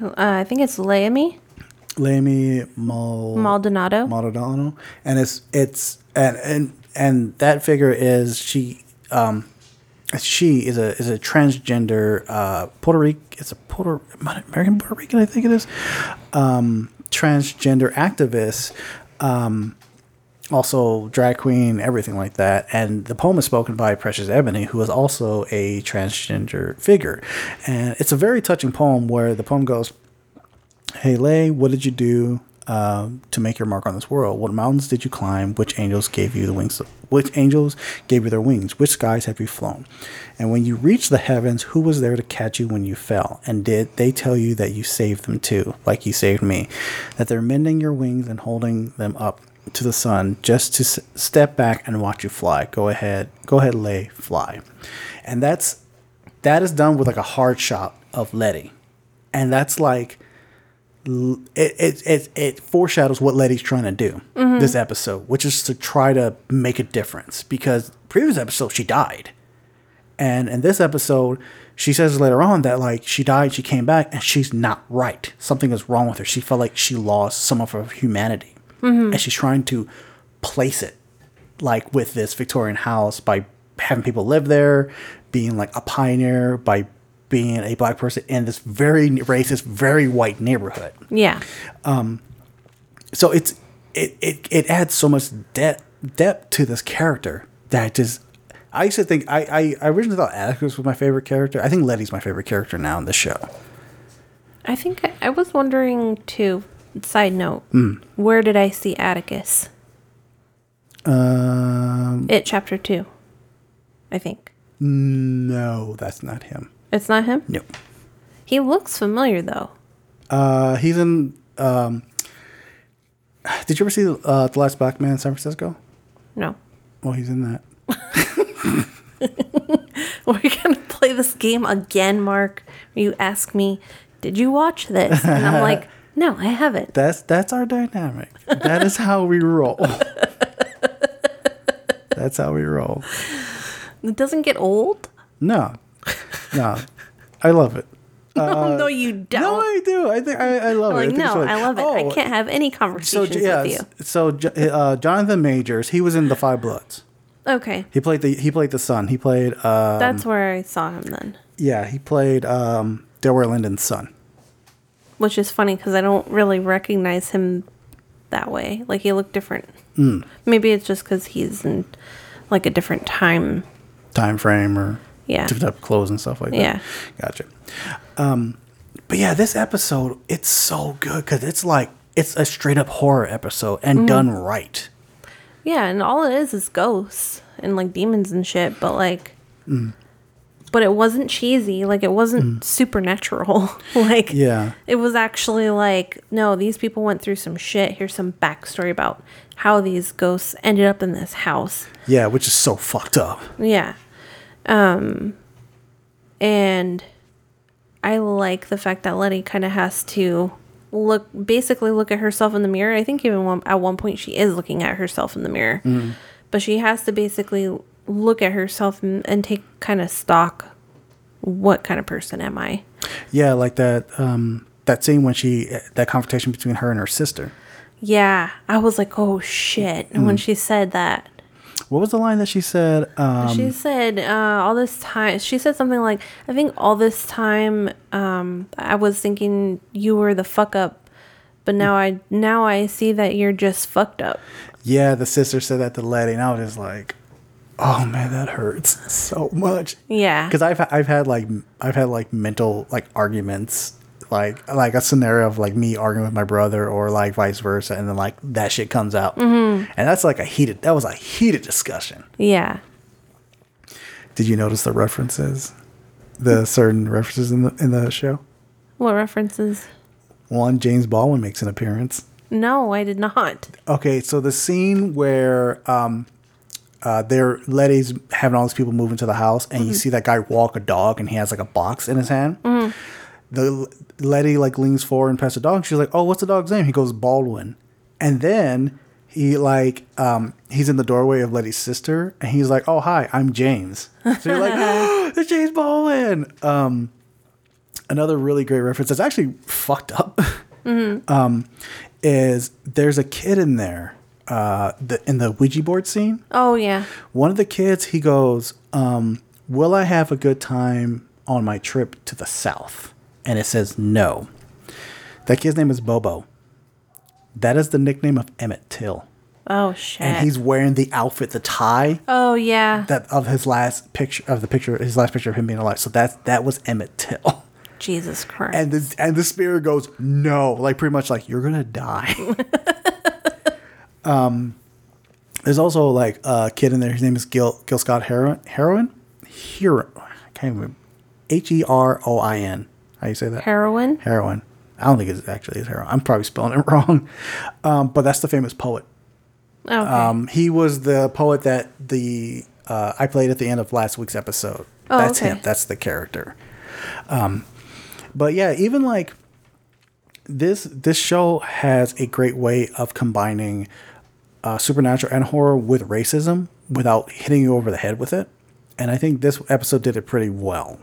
Uh, I think it's Laami Lamy Mal- Maldonado. Maldonado, and it's it's and and and that figure is she um she is a is a transgender uh Puerto Rican it's a Puerto American Puerto Rican I think it is? Um transgender activist um also drag queen everything like that. And the poem is spoken by Precious Ebony who is also a transgender figure. And it's a very touching poem where the poem goes Hey Lay, what did you do uh, to make your mark on this world? What mountains did you climb? Which angels gave you the wings? Which angels gave you their wings? Which skies have you flown? And when you reached the heavens, who was there to catch you when you fell? And did they tell you that you saved them too, like you saved me? That they're mending your wings and holding them up to the sun just to s- step back and watch you fly. Go ahead, go ahead, Lay, fly. And that's that is done with like a hard shot of Letty, and that's like it it it, it foreshadows what Letty's trying to do mm-hmm. this episode, which is to try to make a difference. Because previous episode she died, and in this episode she says later on that like she died, she came back, and she's not right. Something is wrong with her. She felt like she lost some of her humanity, mm-hmm. and she's trying to place it like with this Victorian house by having people live there, being like a pioneer by being a black person in this very racist, very white neighborhood. Yeah. So it's it it, it adds so much depth depth to this character that just I used to think I, I, I originally thought Atticus was my favorite character. I think Letty's my favorite character now in the show. I think I, I was wondering too. Side note, where did I see Atticus? Um, It chapter two, I think. no, that's not him. It's not him. No, He looks familiar though. uh, he's in. Um, did you ever see uh, the Last Black Man in San Francisco? No. Well, he's in that. We're gonna play this game again, Mark. You ask me, "Did you watch this?" And I'm like, "No, I haven't." That's that's our dynamic. That is how we roll. that's how we roll. It doesn't get old. No, no, I love it. no, no, you don't. No, I do. I think I, I love it. think no, I love it. I Oh, can't have any So conversations yeah, with you. so uh, Jonathan Majors, he was in the Five Bloods. Okay. He played the he played the son. He played uh That's where I saw him then. yeah, he played um Delroy Lindo's son. Which is funny because I don't really recognize him that way. Like he looked different. Hmm. Maybe it's just because he's in like a different time. Time frame or Yeah. different type of clothes and stuff like that. Yeah. Gotcha. Um but yeah, this episode it's so good because it's like it's a straight up horror episode and Mhm. done right. Yeah, and all it is is ghosts and like demons and shit, but like Mm. but it wasn't cheesy, like it wasn't supernatural. like Yeah. it was actually like, no, these people went through some shit. Here's some backstory about how these ghosts ended up in this house. Yeah, which is so fucked up. Yeah. Um and I like the fact that Letty kind of has to look basically look at herself in the mirror. I think even one, at one point she is looking at herself in the mirror. Mm. But she has to basically look at herself and, and take kind of stock what kind of person am I? Yeah, like that um that scene when she that confrontation between her and her sister. Yeah, I was like, "Oh shit." And when Mm. she said that, What was the line that she said? Um she said uh, all this time she said something like i think all this time um, i was thinking you were the fuck up but now i now i see that you're just fucked up Yeah, the sister said that to Letty, and I was just like, "Oh man, that hurts so much." Yeah. because I've I've had like I've had like mental like arguments, like like a scenario of like me arguing with my brother or like vice versa, and then like that shit comes out, Mhm. and that's like a heated. That was a heated discussion. yeah Did you notice the references, the certain references in the in the show? what references One, James Baldwin makes an appearance. no i did not Okay, so the scene where um, uh, they're Letty's having all these people move into the house, and you Mhm. see that guy walk a dog, and he has like a box in his hand. Mhm. The Letty like leans forward and pets the dog. She's like, "Oh, what's the dog's name?" He goes Baldwin, and then he like um, he's in the doorway of Letty's sister, and he's like, "Oh, hi, I'm James." So you're like, "Oh, it's James Baldwin." Um, another really great reference that's actually fucked up. Mhm. um, is there's a kid in there uh, the, in the Ouija board scene. oh yeah One of the kids, he goes, um, Will I have a good time on my trip to the South? And it says no. That kid's name is Bobo. That is the nickname of Emmett Till. oh shit And he's wearing the outfit, the tie oh yeah that of his last picture of the picture, his last picture of him being alive. So that's that was Emmett Till. jesus christ And the and the spirit goes, no, like pretty much like you're gonna die. um, there's also like a kid in there. His name is Gil Gil Scott Heroin. Heroin. Hero. I can't remember. H e r o i n. How you say that? heroin Heroin. I don't think it actually is heroin. I'm probably spelling it wrong. Um, but that's the famous poet. okay Um, he was the poet that the uh, I played at the end of last week's episode. Oh, That's okay. him. That's the character. Um, but yeah, even like this this show has a great way of combining uh, supernatural and horror with racism without hitting you over the head with it. And I think this episode did it pretty well.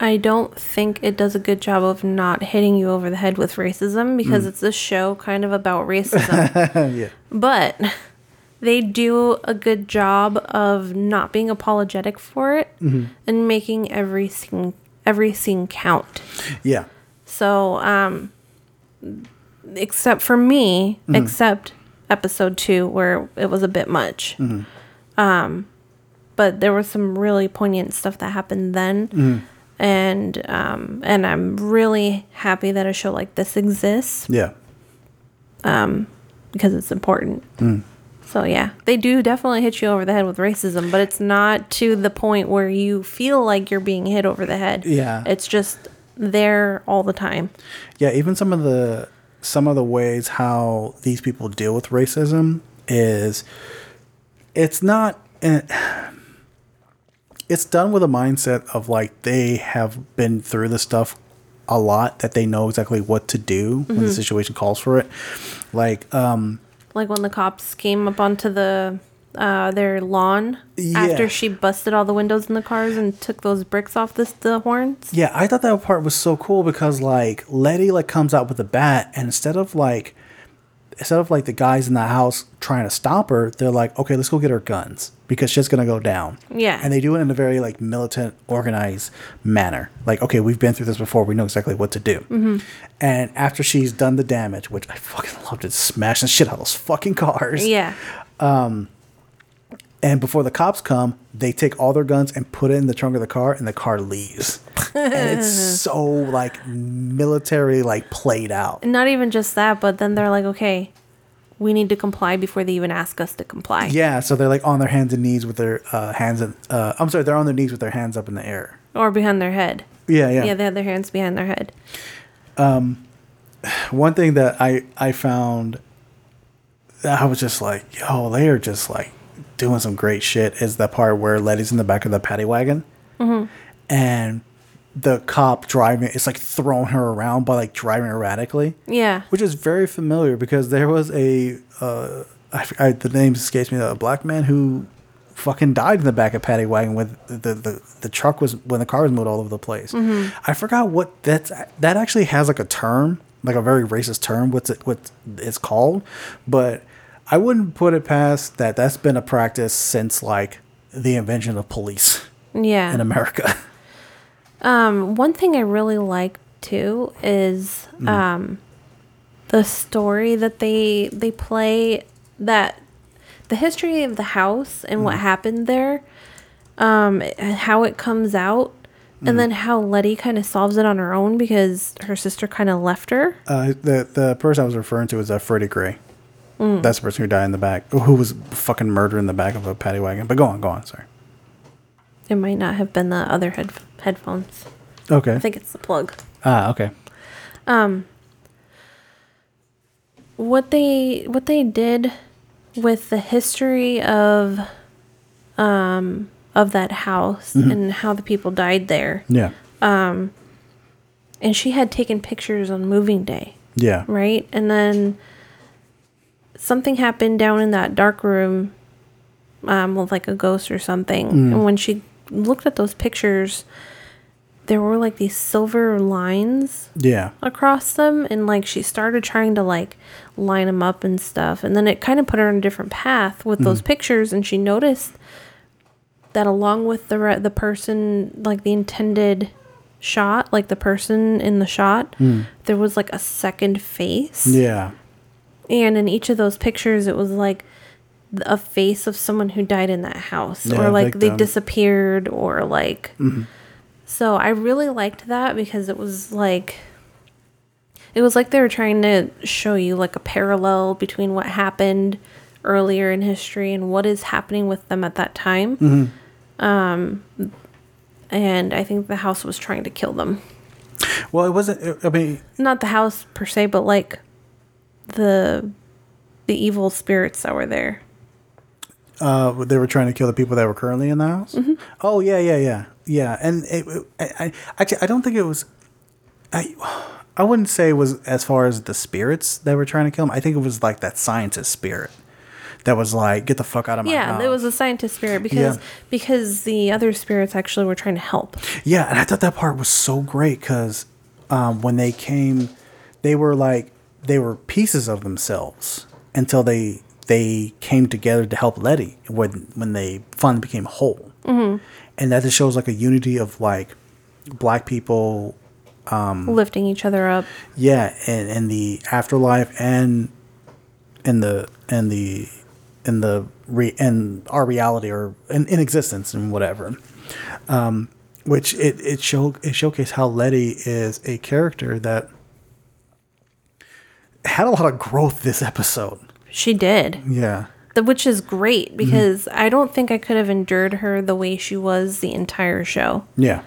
I don't think it does a good job of not hitting you over the head with racism because Mm. it's a show kind of about racism. yeah. but they do a good job of not being apologetic for it Mhm. and making every scene every scene count. Yeah. So, um except for me, Mhm. except episode 2 where it was a bit much. Mhm. Um but there was some really poignant stuff that happened then. And um and I'm really happy that a show like this exists Yeah. um because it's important. Mm. So yeah, they do definitely hit you over the head with racism, but it's not to the point where you feel like you're being hit over the head. Yeah. It's just there all the time. Yeah, even some of the some of the ways how these people deal with racism is it's not eh, it's done with a mindset of like they have been through this stuff a lot that they know exactly what to do when the Mhm. situation calls for it. Like um Like when the cops came up onto the uh, their lawn Yeah. after she busted all the windows in the cars and took those bricks off the, the horns. Yeah, I thought that part was so cool because like Letty like comes out with a bat and instead of like instead of like the guys in the house trying to stop her, they're like, okay, let's go get her guns because shit's gonna go down. Yeah. And they do it in a very like militant, organized manner. Like, okay, we've been through this before. We know exactly what to do. Mm-hmm. And after she's done the damage, which I fucking loved it, smashing shit out of those fucking cars. Yeah. And before the cops come, they take all their guns and put it in the trunk of the car, and the car leaves. and it's so like military, like played out. And not even just that, but then they're like, okay, we need to comply before they even ask us to comply. Yeah, so they're like on their hands and knees with their uh, hands. In, uh, I'm sorry, they're on their knees with their hands up in the air. Or behind their head. Yeah, yeah. Yeah, they had their hands behind their head. One thing that I I found, I was just like, yo, they are just like doing some great shit. Is the part where Letty's in the back of the paddy wagon, and the cop driving it's like throwing her around by like driving erratically. Yeah. which is very familiar because there was a uh, I, I, the name escapes me a black man who fucking died in the back of paddy wagon with the, the the truck was when the car was moved all over the place. I forgot what that's that actually has like a term like a very racist term what's it what it's called, but I wouldn't put it past that that's been a practice since like the invention of police Yeah. in America. Um, one thing I really like too is Mm. um, the story that they they play that the history of the house and Mm. what happened there, um, how it comes out, Mm. and then how Letty kind of solves it on her own because her sister kind of left her. Uh, the the person I was referring to is uh, Freddie Gray. That's the person who died in the back, who was fucking murdered in the back of a paddy wagon. But go on, go on. Sorry. It might not have been the other head headphones. Okay. I think it's the plug. ah, okay. Um, what they what they did with the history of um of that house and how the people died there Yeah. Um, and she had taken pictures on moving day Yeah. right and then something happened down in that dark room um with like a ghost or something. Hmm. And when she looked at those pictures there were like these silver lines Yeah. across them. And like she started trying to like line them up and stuff. And then it kind of put her on a different path with hmm. those pictures. And she noticed that along with the re- the person like the intended shot like the person in the shot hmm. there was like a second face. Yeah. And in each of those pictures it was like a face of someone who died in that house Yeah, or like they disappeared or like so i really liked that because it was like it was like they were trying to show you like a parallel between what happened earlier in history and what is happening with them at that time. Um and i think the house was trying to kill them. Well, it wasn't. I mean, not the house per se but like the the evil spirits that were there uh, they were trying to kill the people that were currently in the house. Oh yeah, yeah, yeah, yeah. And it, it- I, I actually I don't think it was. I I wouldn't say it was as far as the spirits that were trying to kill him. I think it was like that scientist spirit that was like, "Get the fuck out of my house. yeah house." it was a scientist spirit because Yeah. because the other spirits actually were trying to help Yeah, and I thought that part was so great because um, when they came, they were like they were pieces of themselves until they they came together to help Letty when when they finally became whole. Mm-hmm. And that just shows like a unity of like black people, lifting each other up yeah, and in the afterlife and in the and the in the re in our reality or in, in existence and whatever. Um, which it it show it showcased how Letty is a character that had a lot of growth this episode. she did Yeah. the, which is great Mm-hmm. because i don't think i could have endured her the way she was the entire show Yeah.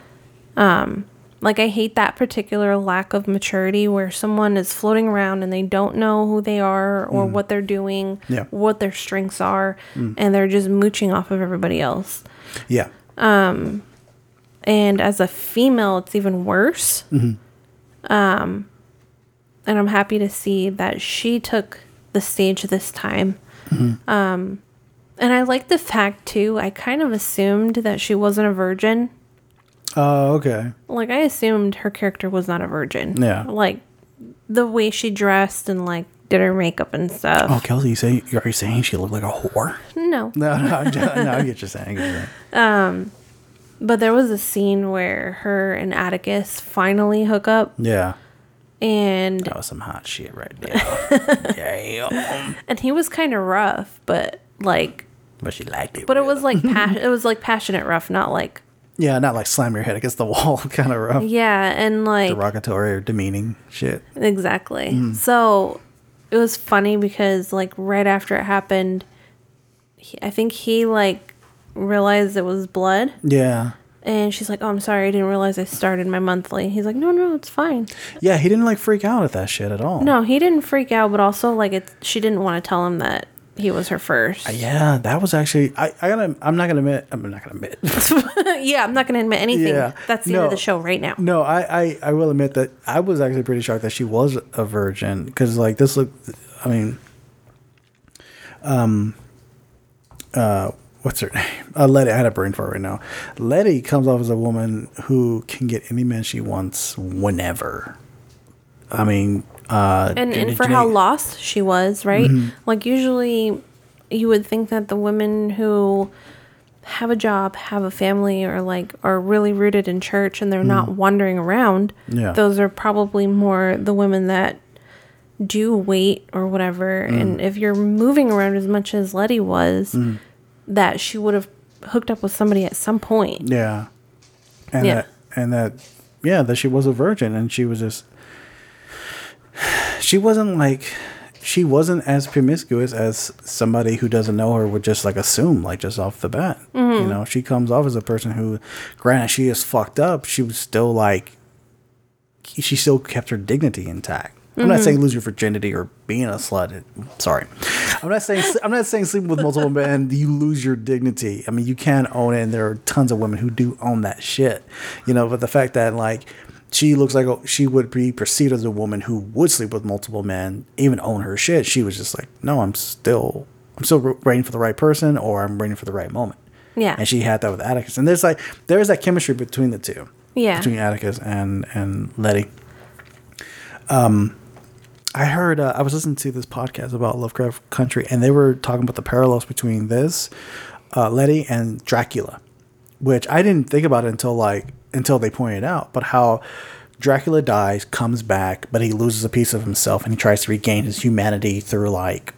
Um, like i hate that particular lack of maturity where someone is floating around and they don't know who they are or what they're doing Mm. Yeah. Mm. what their strengths are and they're just mooching off of everybody else Yeah. Um, and as a female it's even worse um and i'm happy to see that she took the stage this time um and i like the fact too i kind of assumed that she wasn't a virgin Oh, okay. like i assumed her character was not a virgin Yeah. like the way she dressed and like did her makeup and stuff. Oh, Kelsey, you say you are you saying she looked like a whore? No. No, no, just- no. I get you saying. I get you saying. But there was a scene where her and Atticus finally hook up Yeah, and that was some hot shit right there. yeah, and he was kind of rough, but like but she liked it. but it was like pas- it was like passionate rough, not like yeah, not like slam your head against the wall, kind of rough, yeah, and like derogatory or demeaning shit. Exactly. Mm-hmm. So it was funny because like right after it happened, he, I think he like realized it was blood, Yeah, and she's like, "Oh, I'm sorry, I didn't realize I started my monthly." He's like, "No, no, it's fine." yeah. He didn't like freak out at that shit at all. No, he didn't freak out, but also like it. She didn't want to tell him that he was her first. Yeah, that was actually. I, I gotta. I'm not gonna admit. I'm not gonna admit. yeah, I'm not going to admit anything. Yeah. That's the end No. of the show right now. No, I, I, I will admit that I was actually pretty shocked that she was a virgin because like this looked. I mean, um, uh, what's her name? Uh, Letty. I had a brain fart right now. Letty comes off as a woman who can get any man she wants whenever. I mean, uh, and and for how lost she was, right? Mm-hmm. Like usually, you would think that the women who have a job, have a family, or like are really rooted in church and they're not wandering around. Mm. Yeah. those are probably more the women that do wait or whatever. Mm. And if you're moving around as much as Letty was, that she would have hooked up with somebody at some point. Yeah. And Yeah. that and that yeah, that she was a virgin and she was just she wasn't like she wasn't as promiscuous as somebody who doesn't know her would just like assume like just off the bat. You mm-hmm. know, she comes off as a person who granted she is fucked up, she was still like she still kept her dignity intact. I'm not saying lose your virginity or being a slut. Sorry, I'm not saying I'm not saying sleeping with multiple men you lose your dignity. I mean, you can own it, and there are tons of women who do own that shit. You know, but the fact that like she looks like a, she would be perceived as a woman who would sleep with multiple men, even own her shit. She was just like, no, I'm still I'm still waiting for the right person, or I'm waiting for the right moment. Yeah. And she had that with Atticus, and there's like there's that chemistry between the two Yeah. between Atticus and and Letty. Um, I heard uh, I was listening to this podcast about Lovecraft Country, and they were talking about the parallels between this uh, Letty and Dracula, which I didn't think about until like until they pointed out, but how. Dracula dies, comes back, but he loses a piece of himself and he tries to regain his humanity through like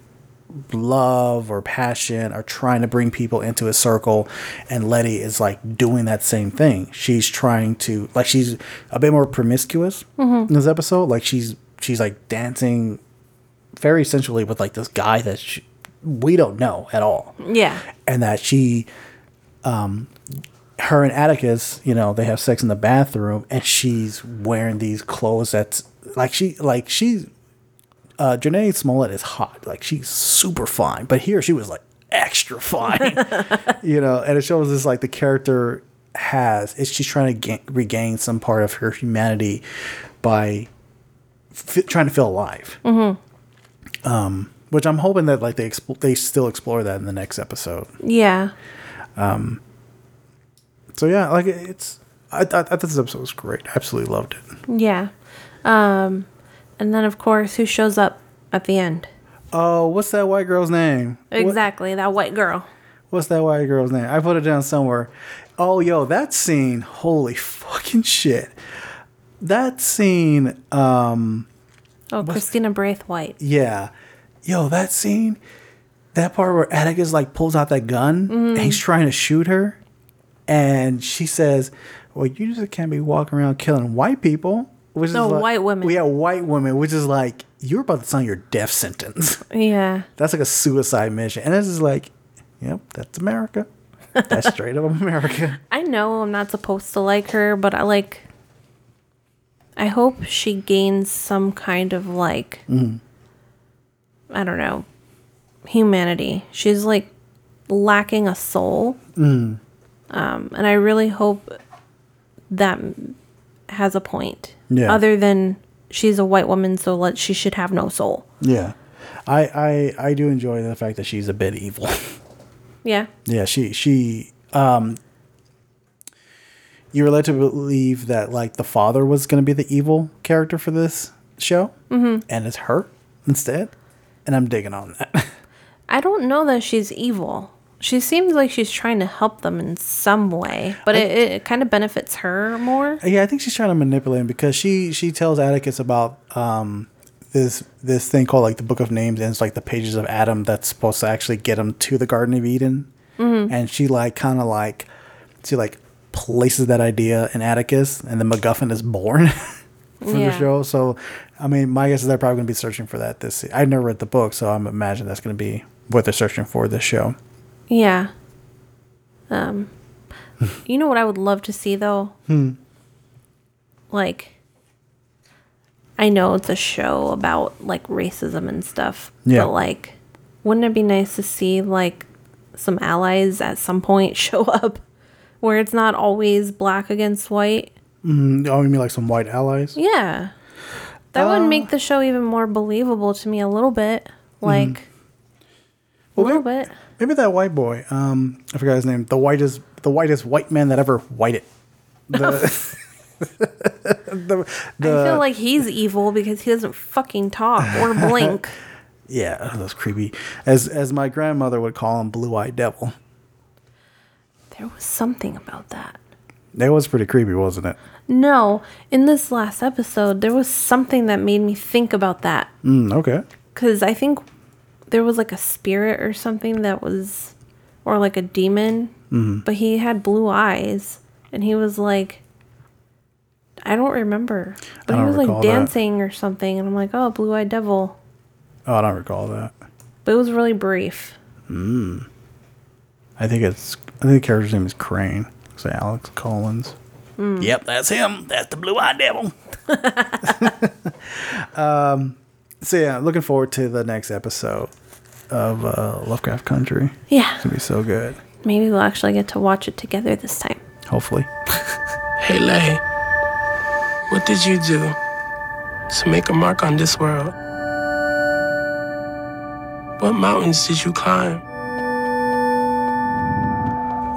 love or passion or trying to bring people into his circle and letty is like doing that same thing she's trying to like she's a bit more promiscuous in this episode like she's she's like dancing very sensually with like this guy that she, we don't know at all Yeah. and that she um her and Atticus, you know, they have sex in the bathroom and she's wearing these clothes that's like she like she uh Jurnee Smollett is hot. Like she's super fine. But here she was like extra fine. you know, and it shows us like the character has it's she's trying to gain, regain some part of her humanity by f- trying to feel alive. Mm-hmm. Um, which I'm hoping that like they they still explore that in the next episode. Yeah. So yeah, like it's I thought, I thought this episode was great. I absolutely loved it. Yeah. Um, and then of course, who shows up at the end? Oh, what's that white girl's name? What- Exactly, that white girl. what's that white girl's name? I put it down somewhere. Oh, yo, that scene. Holy fucking shit. That scene. Um, Oh, Christina Braithwhite. yeah, yo, that scene. That part where Atticus like pulls out that gun and he's trying to shoot her, and she says, "Well, you just can't be walking around killing white people." Which No, is like, white women. We Yeah, white women, which is like you're about to sign your death sentence. Yeah. That's like a suicide mission. And this is like, yep, that's America. That's straight up America. I know I'm not supposed to like her, but I like. I hope she gains some kind of like. I don't know. Humanity. She's like lacking a soul. Um, and I really hope that has a point. Yeah. Other than she's a white woman, so let she should have no soul. Yeah. I, I I do enjoy the fact that she's a bit evil. Yeah. yeah, she she um you're led to believe that like the father was gonna be the evil character for this show. Mm-hmm. And it's her. instead, and I'm digging on that. I don't know that she's evil. She seems like she's trying to help them in some way, but it, it kind of benefits her more. yeah, I think she's trying to manipulate him because she she tells Atticus about um this this thing called like the Book of Names, and it's like the pages of Adam that's supposed to actually get him to the Garden of Eden, and she like kind of like she like places that idea in Atticus, and the MacGuffin is born. from Yeah. the show. So, I mean, my guess is they're probably going to be searching for that this. se- I never read the book, so I'm imagining that's going to be what they're searching for this show. Yeah. Um, you know what I would love to see though? Hmm. Like, I know it's a show about like racism and stuff, Yeah. but like, wouldn't it be nice to see like some allies at some point show up where it's not always black against white? Mm, oh, you mean like some white allies? Yeah. That would make the show even more believable to me a little bit. Like, a little bit. Maybe that white boy. Um, I forgot his name. The whitest, the whitest white man that ever whited. The, the, the I feel like he's evil because he doesn't fucking talk or blink. yeah, that's creepy. As as my grandmother would call him, blue eyed devil. There was something about that. That was pretty creepy, wasn't it? No, in this last episode, there was something that made me think about that. Mm, okay. Because I think there was like a spirit or something that was, or like a demon, Mhm. but he had blue eyes. And he was like, I don't remember. But he don't was like recall that. dancing or something. And I'm like, oh, blue eyed devil. Oh, I don't recall that. But it was really brief. Mm. I think it's. I think the character's name is Crane. Say Alex Collins. Mm. Yep, that's him. That's the blue eyed devil. um, so yeah, looking forward to the next episode of uh, Lovecraft Country. Yeah. It's gonna be so good. Maybe we'll actually get to watch it together this time. Hopefully. Hey, Lay, what did you do to make a mark on this world? What mountains did you climb?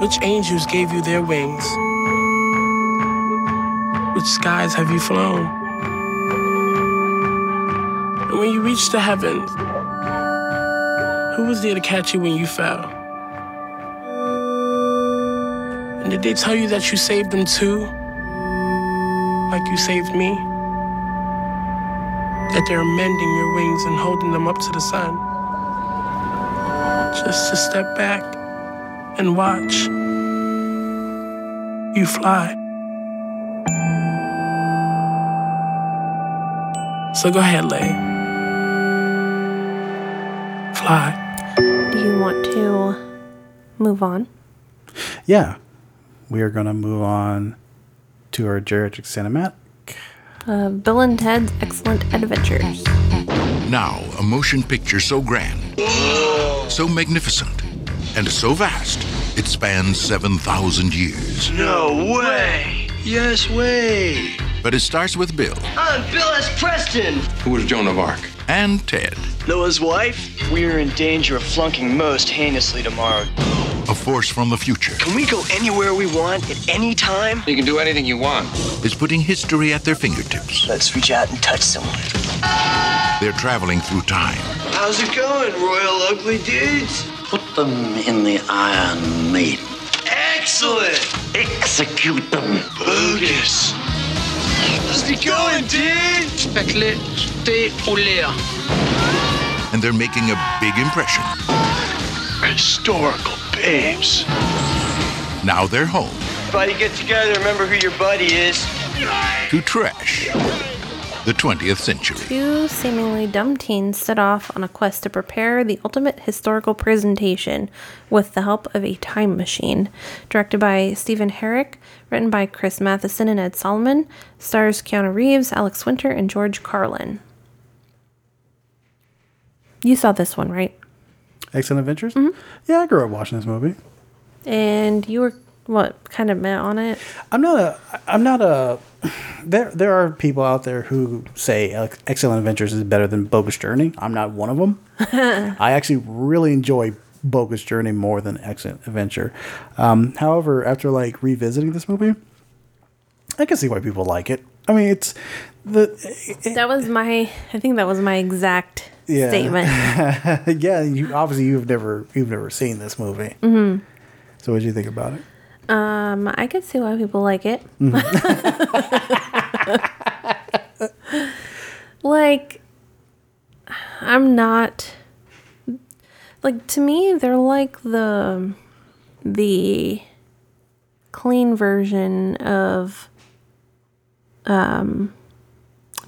Which angels gave you their wings? Which skies have you flown? And when you reached the heavens, who was there to catch you when you fell? And did they tell you that you saved them too? Like you saved me? That they're mending your wings and holding them up to the sun? Just to step back and watch you fly. So go ahead, Lay. Fly. Do you want to move on? Yeah, we are gonna move on to our geriatric cinematic. Uh, Bill and Ted's Excellent Adventures. Now, a motion picture so grand, so magnificent, and so vast, it spans 7,000 years. No way! Yes way! But it starts with Bill I'm Bill S. Preston! who was Joan of Arc, and Ted, Noah's wife? We're in danger of flunking most heinously tomorrow. a force from the future, Can we go anywhere we want at any time? You can do anything you want. is putting history at their fingertips. Let's reach out and touch someone. They're traveling through time, How's it going, Royal Ugly Dudes? Put them in the Iron Maiden. Excellent! Execute them. Bogus! How's it going, dude? Spectre, stay au l'air. and they're making a big impression. Historical babes. Now they're home Everybody get together, remember who your buddy is. to trash the 20th century. Two seemingly dumb teens set off on a quest to prepare the ultimate historical presentation with the help of a time machine. Directed by Stephen Herek, written by Chris Matheson and Ed Solomon, stars Keanu Reeves, Alex Winter, and George Carlin. You saw this one, right? Excellent Adventures. Mm-hmm. Yeah, I grew up watching this movie. And you were what kind of met on it? I'm not a. I'm not a. There, there are people out there who say Excellent Adventures is better than Bogus Journey. I'm not one of them. I actually really enjoy Bogus Journey more than Excellent Adventure. Um, however, after like revisiting this movie, I can see why people like it. I mean, it's the that was my I think that was my exact yeah. statement. yeah, you obviously you've never you've never seen this movie. hmm So what do you think about it? Um, I could see why people like it. like, I'm not like to me they're like the the clean version of um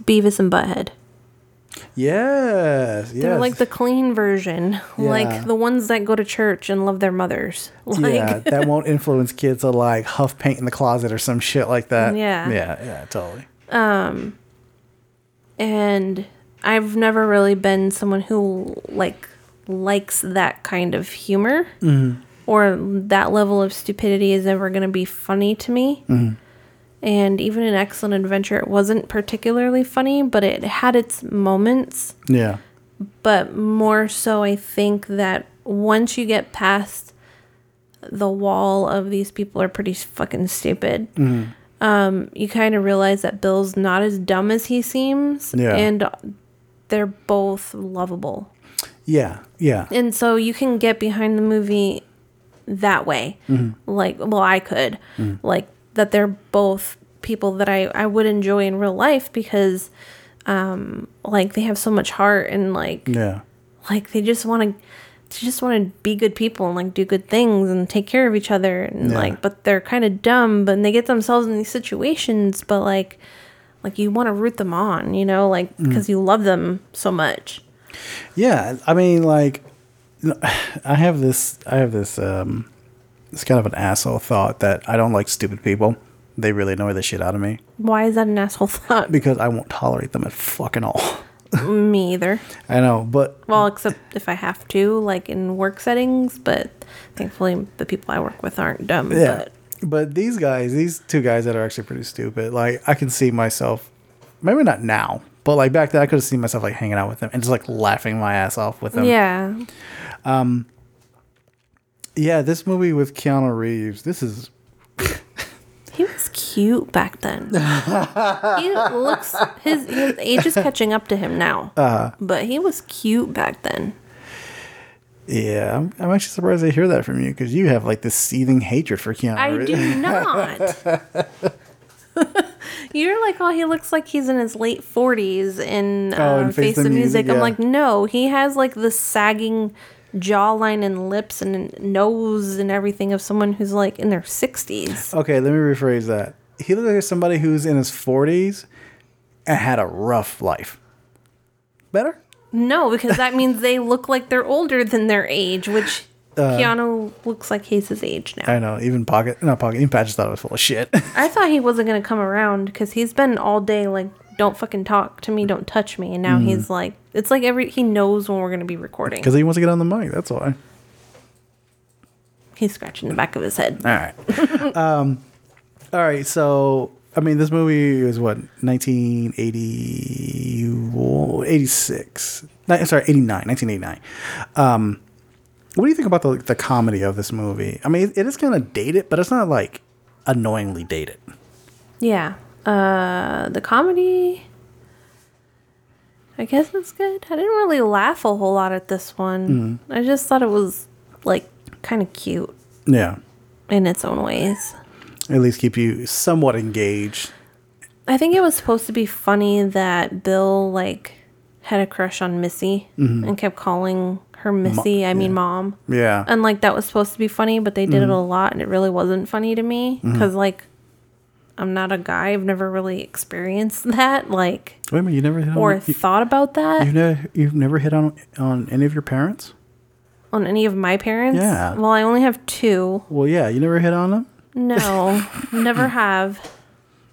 Beavis and Butthead. Yes, yes. They're like the clean version, Yeah. like the ones that go to church and love their mothers. Like, yeah, that won't influence kids to like huff paint in the closet or some shit like that. Yeah. yeah, yeah, totally. Um, and I've never really been someone who like likes that kind of humor Mhm. or that level of stupidity is ever going to be funny to me. Mhm. And even in Excellent Adventure, it wasn't particularly funny, but it had its moments. Yeah, But more so, I think that once you get past the wall of these people are pretty fucking stupid, Mhm. um, you kind of realize that Bill's not as dumb as he seems. Yeah. And they're both lovable. yeah, yeah. And so you can get behind the movie that way. Mhm. Like, well, I could. Mhm. Like, that they're both people that I, I would enjoy in real life because, um, like, they have so much heart and, like, Yeah. like they just want to they just want to be good people and like do good things and take care of each other and Yeah. like but they're kind of dumb but they get themselves in these situations but like like you want to root them on you know like Mm. because you love them so much Yeah, I mean, like, I have this, I have this, um, it's kind of an asshole thought that I don't like stupid people. They really annoy the shit out of me why is that an asshole thought because I won't tolerate them at fucking all. me either I know, but well except if i have to like in work settings but thankfully the people i work with aren't dumb yeah. but But these guys, these two guys that are actually pretty stupid, like I can see myself, maybe not now, but like back then, I could have seen myself like hanging out with them and just like laughing my ass off with them. yeah Um. Yeah, this movie with Keanu Reeves. This is He was cute back then. he looks his his age is catching up to him now. Uh, but he was cute back then. yeah. I'm, I'm actually surprised I hear that from you because you have like this seething hatred for Keanu. I Reeves. do not. You're like, oh, he looks like he's in his late 40s in, Oh, uh, in Face the Music. yeah. I'm like, no, he has like the sagging jawline and lips and nose and everything of someone who's like in their 60s. Okay, let me rephrase that. He looks like somebody who's in his 40s and had a rough life. Better? No, because that means they look like they're older than their age, which Uh, Keanu looks like he's his age now. I know. Even Pocket, not Pocket, even Patches thought it was full of shit. I thought he wasn't gonna come around because he's been all day like, "Don't fucking talk to me, don't touch me," and now Mhm. he's like, it's like every he knows when we're gonna be recording. Because he wants to get on the mic. That's why. He's scratching the back of his head. All right. um, all right. So, I mean, this movie is what, 1980, 86. Sorry, 89, 1989. Um, what do you think about the, the comedy of this movie? I mean, it is kind of dated, but it's not like annoyingly dated. Yeah. Uh, the comedy. I guess it's good. I didn't really laugh a whole lot at this one. Mhm. I just thought it was like kind of cute Yeah. in its own ways. At least keep you somewhat engaged. I think it was supposed to be funny that Bill like had a crush on Missy Mhm. and kept calling her Missy. I mean, mom. Yeah. And like that was supposed to be funny, but they did it Mhm. a lot, and it really wasn't funny to me Mhm. because like I'm not a guy. I've never really experienced that, like, Wait a minute, you never hit on or you, thought about that you've never you've never hit on on any of your parents? on any of my parents. Yeah. Well, I only have two. Well, yeah, you never hit on them. No, never have.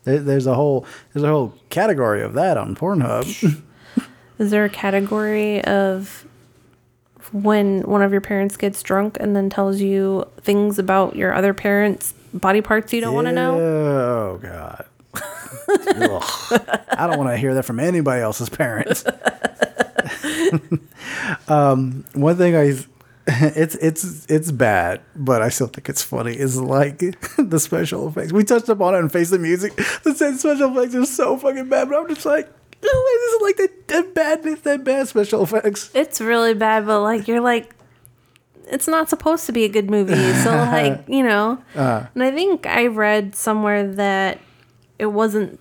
There, there's a whole there's a whole category of that on Pornhub. Is there a category of when one of your parents gets drunk and then tells you things about your other parents' body parts you don't want to know? Oh God. I don't want to hear that from anybody else's parents. um, one thing I, it's it's it's bad, but I still think it's funny. Is like the special effects. We touched upon it in Face the Music. The special effects are so fucking bad, but I'm just like, no, this is like the that bad, that bad special effects. It's really bad, but like you're like, it's not supposed to be a good movie. So like you know, Uh. and I think I read somewhere that it wasn't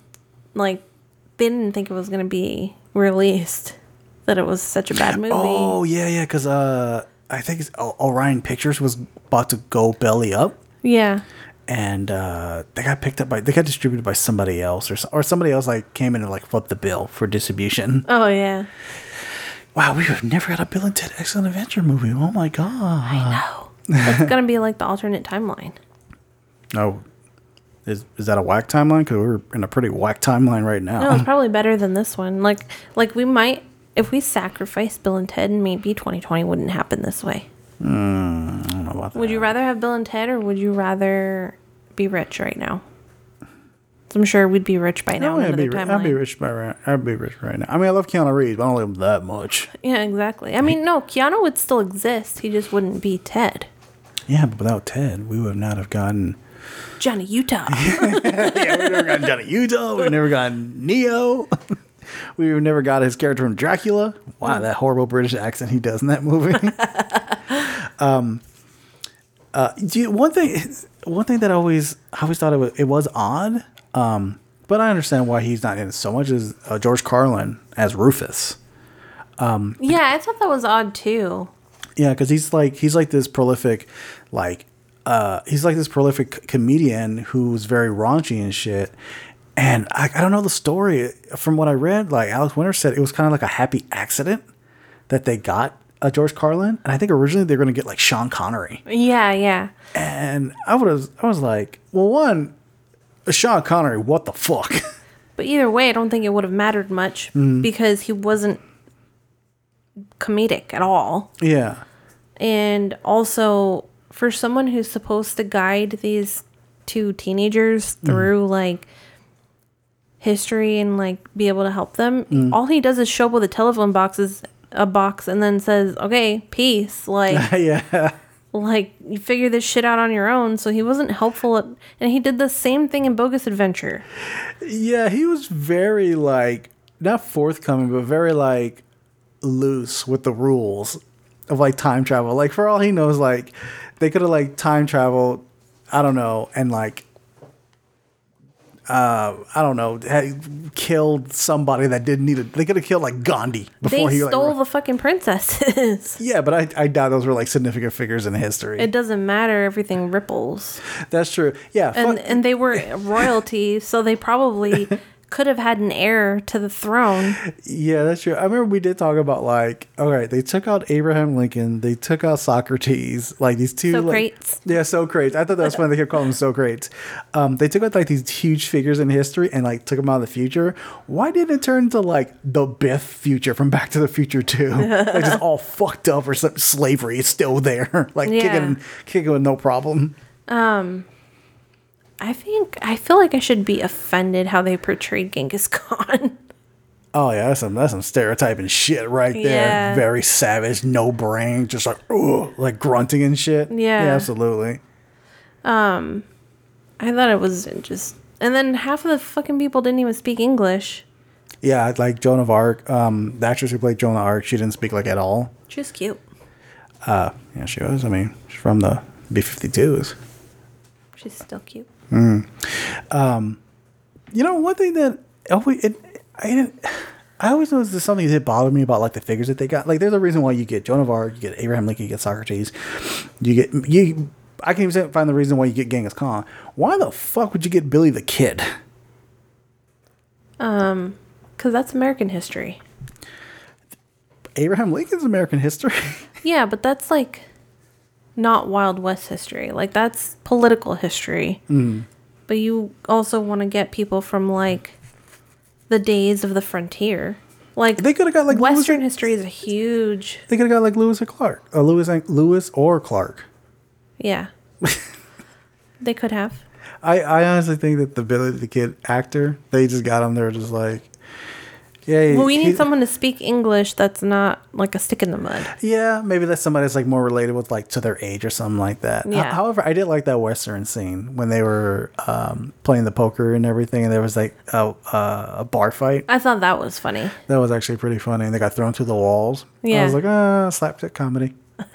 like they didn't think it was gonna be released. That it was such a bad movie. Oh yeah, yeah, because uh, I think O- Orion Pictures was about to go belly up, Yeah. and uh, they got picked up by they got distributed by somebody else, or or somebody else like came in and like flipped the bill for distribution. Oh yeah. Wow, we have never had a Bill and Ted Excellent Adventure movie. Oh my god! I know. It's gonna be like the alternate timeline. Oh, is is that a whack timeline? Because we're in a pretty whack timeline right now. No, it's probably better than this one. Like like we might if we sacrifice Bill and Ted, maybe 2020 wouldn't happen this way. Mm, I don't know about that. Would you rather have Bill and Ted or would you rather be rich right now? I'm sure we'd be rich by now. I'd be, ri- I'd be rich by right. I'd be rich right now. I mean, I love Keanu Reeves, but I don't love him that much. Yeah, exactly. I mean, no, Keanu would still exist. He just wouldn't be Ted. Yeah, but without Ted, we would not have gotten. Johnny Utah. yeah, we never got Johnny Utah. We never got Neo. we never got his character from Dracula. Wow, that horrible British accent he does in that movie. um, uh, you, one thing, one thing that I always, I always thought it was, it was odd. Um, but I understand why he's not in it so much as uh, George Carlin as Rufus. Um, yeah, I thought that was odd too. yeah, because he's like he's like this prolific, like uh, he's like this prolific comedian who's very raunchy and shit. And I, I don't know the story from what I read. Like Alex Winter said, it was kind of like a happy accident that they got uh, George Carlin. And I think originally they were gonna get like Sean Connery. Yeah, yeah. And I was I was like, well, one, Sean Connery, what the fuck? But either way, I don't think it would have mattered much Mm. because he wasn't comedic at all. yeah, And also, for someone who's supposed to guide these two teenagers Mm. through like history and like be able to help them, Mm. all he does is show up with a telephone boxes a box and then says, "Okay, peace." Like, yeah. Like you figure this shit out on your own. So he wasn't helpful, at, and he did the same thing in Bogus Adventure. Yeah, he was very like not forthcoming, but very like loose with the rules of like time travel. Like for all he knows, like they could have like time traveled, I don't know, and like uh I don't know, killed somebody that didn't need it. They could have killed like Gandhi before they he like stole the fucking princesses. Yeah, but I, I doubt those were like significant figures in history. it doesn't matter. Everything ripples. That's true. Yeah, and fuck- and they were royalty, so they probably could have had an heir to the throne. Yeah, that's true. I remember we did talk about like, all right, they took out Abraham Lincoln, they took out Socrates, like these two, like, Socrates. yeah, Socrates. I thought that was funny. They kept calling them Socrates. Um, they took out like these huge figures in history and like took them out of the future. Why didn't it turn into like the Biff future from Back to the Future Two? like just all fucked up or some slavery is still there, like Yeah. kicking, kicking with no problem. Um, I think I feel like I should be offended how they portrayed Genghis Khan. Oh yeah, that's some that's some stereotyping shit right there. Yeah. Very savage, no brain, just like ugh, like grunting and shit. Yeah. absolutely. Um, I thought it was just, and then half of the fucking people didn't even speak English. Yeah, like Joan of Arc. Um, the actress who played Joan of Arc, she didn't speak like at all. She was cute. Uh, yeah, she was. I mean, she's from the B-52s. She's still cute. Mm. Um, you know, one thing that always it, I didn't. I always noticed there's something that bothered me about like the figures that they got. Like, there's a reason why you get Joan of Arc, you get Abraham Lincoln, you get Socrates, you get you. I can't even find the reason why you get Genghis Khan. Why the fuck would you get Billy the Kid? Um, because that's American history. Abraham Lincoln's American history. Yeah, but that's like not Wild West history. Like that's political history. Mm. But you also want to get people from like the days of the frontier. Like they could have got like Western history is a huge. They could have got like Lewis or Clark, uh, Lewis, and- Lewis or Clark. Yeah. they could have. I, I honestly think that the Billy the Kid actor, they just got him there just like, Yeah, Well, we need he- someone to speak English that's not like a stick in the mud. Yeah, maybe that's somebody that's like more related with like to their age or something like that. H- Yeah. however, I did like that western scene when they were um, playing the poker and everything, and there was like a, a, a bar fight. I thought that was funny. That was actually pretty funny, and they got thrown through the walls. Yeah, I was like, ah, slapstick comedy.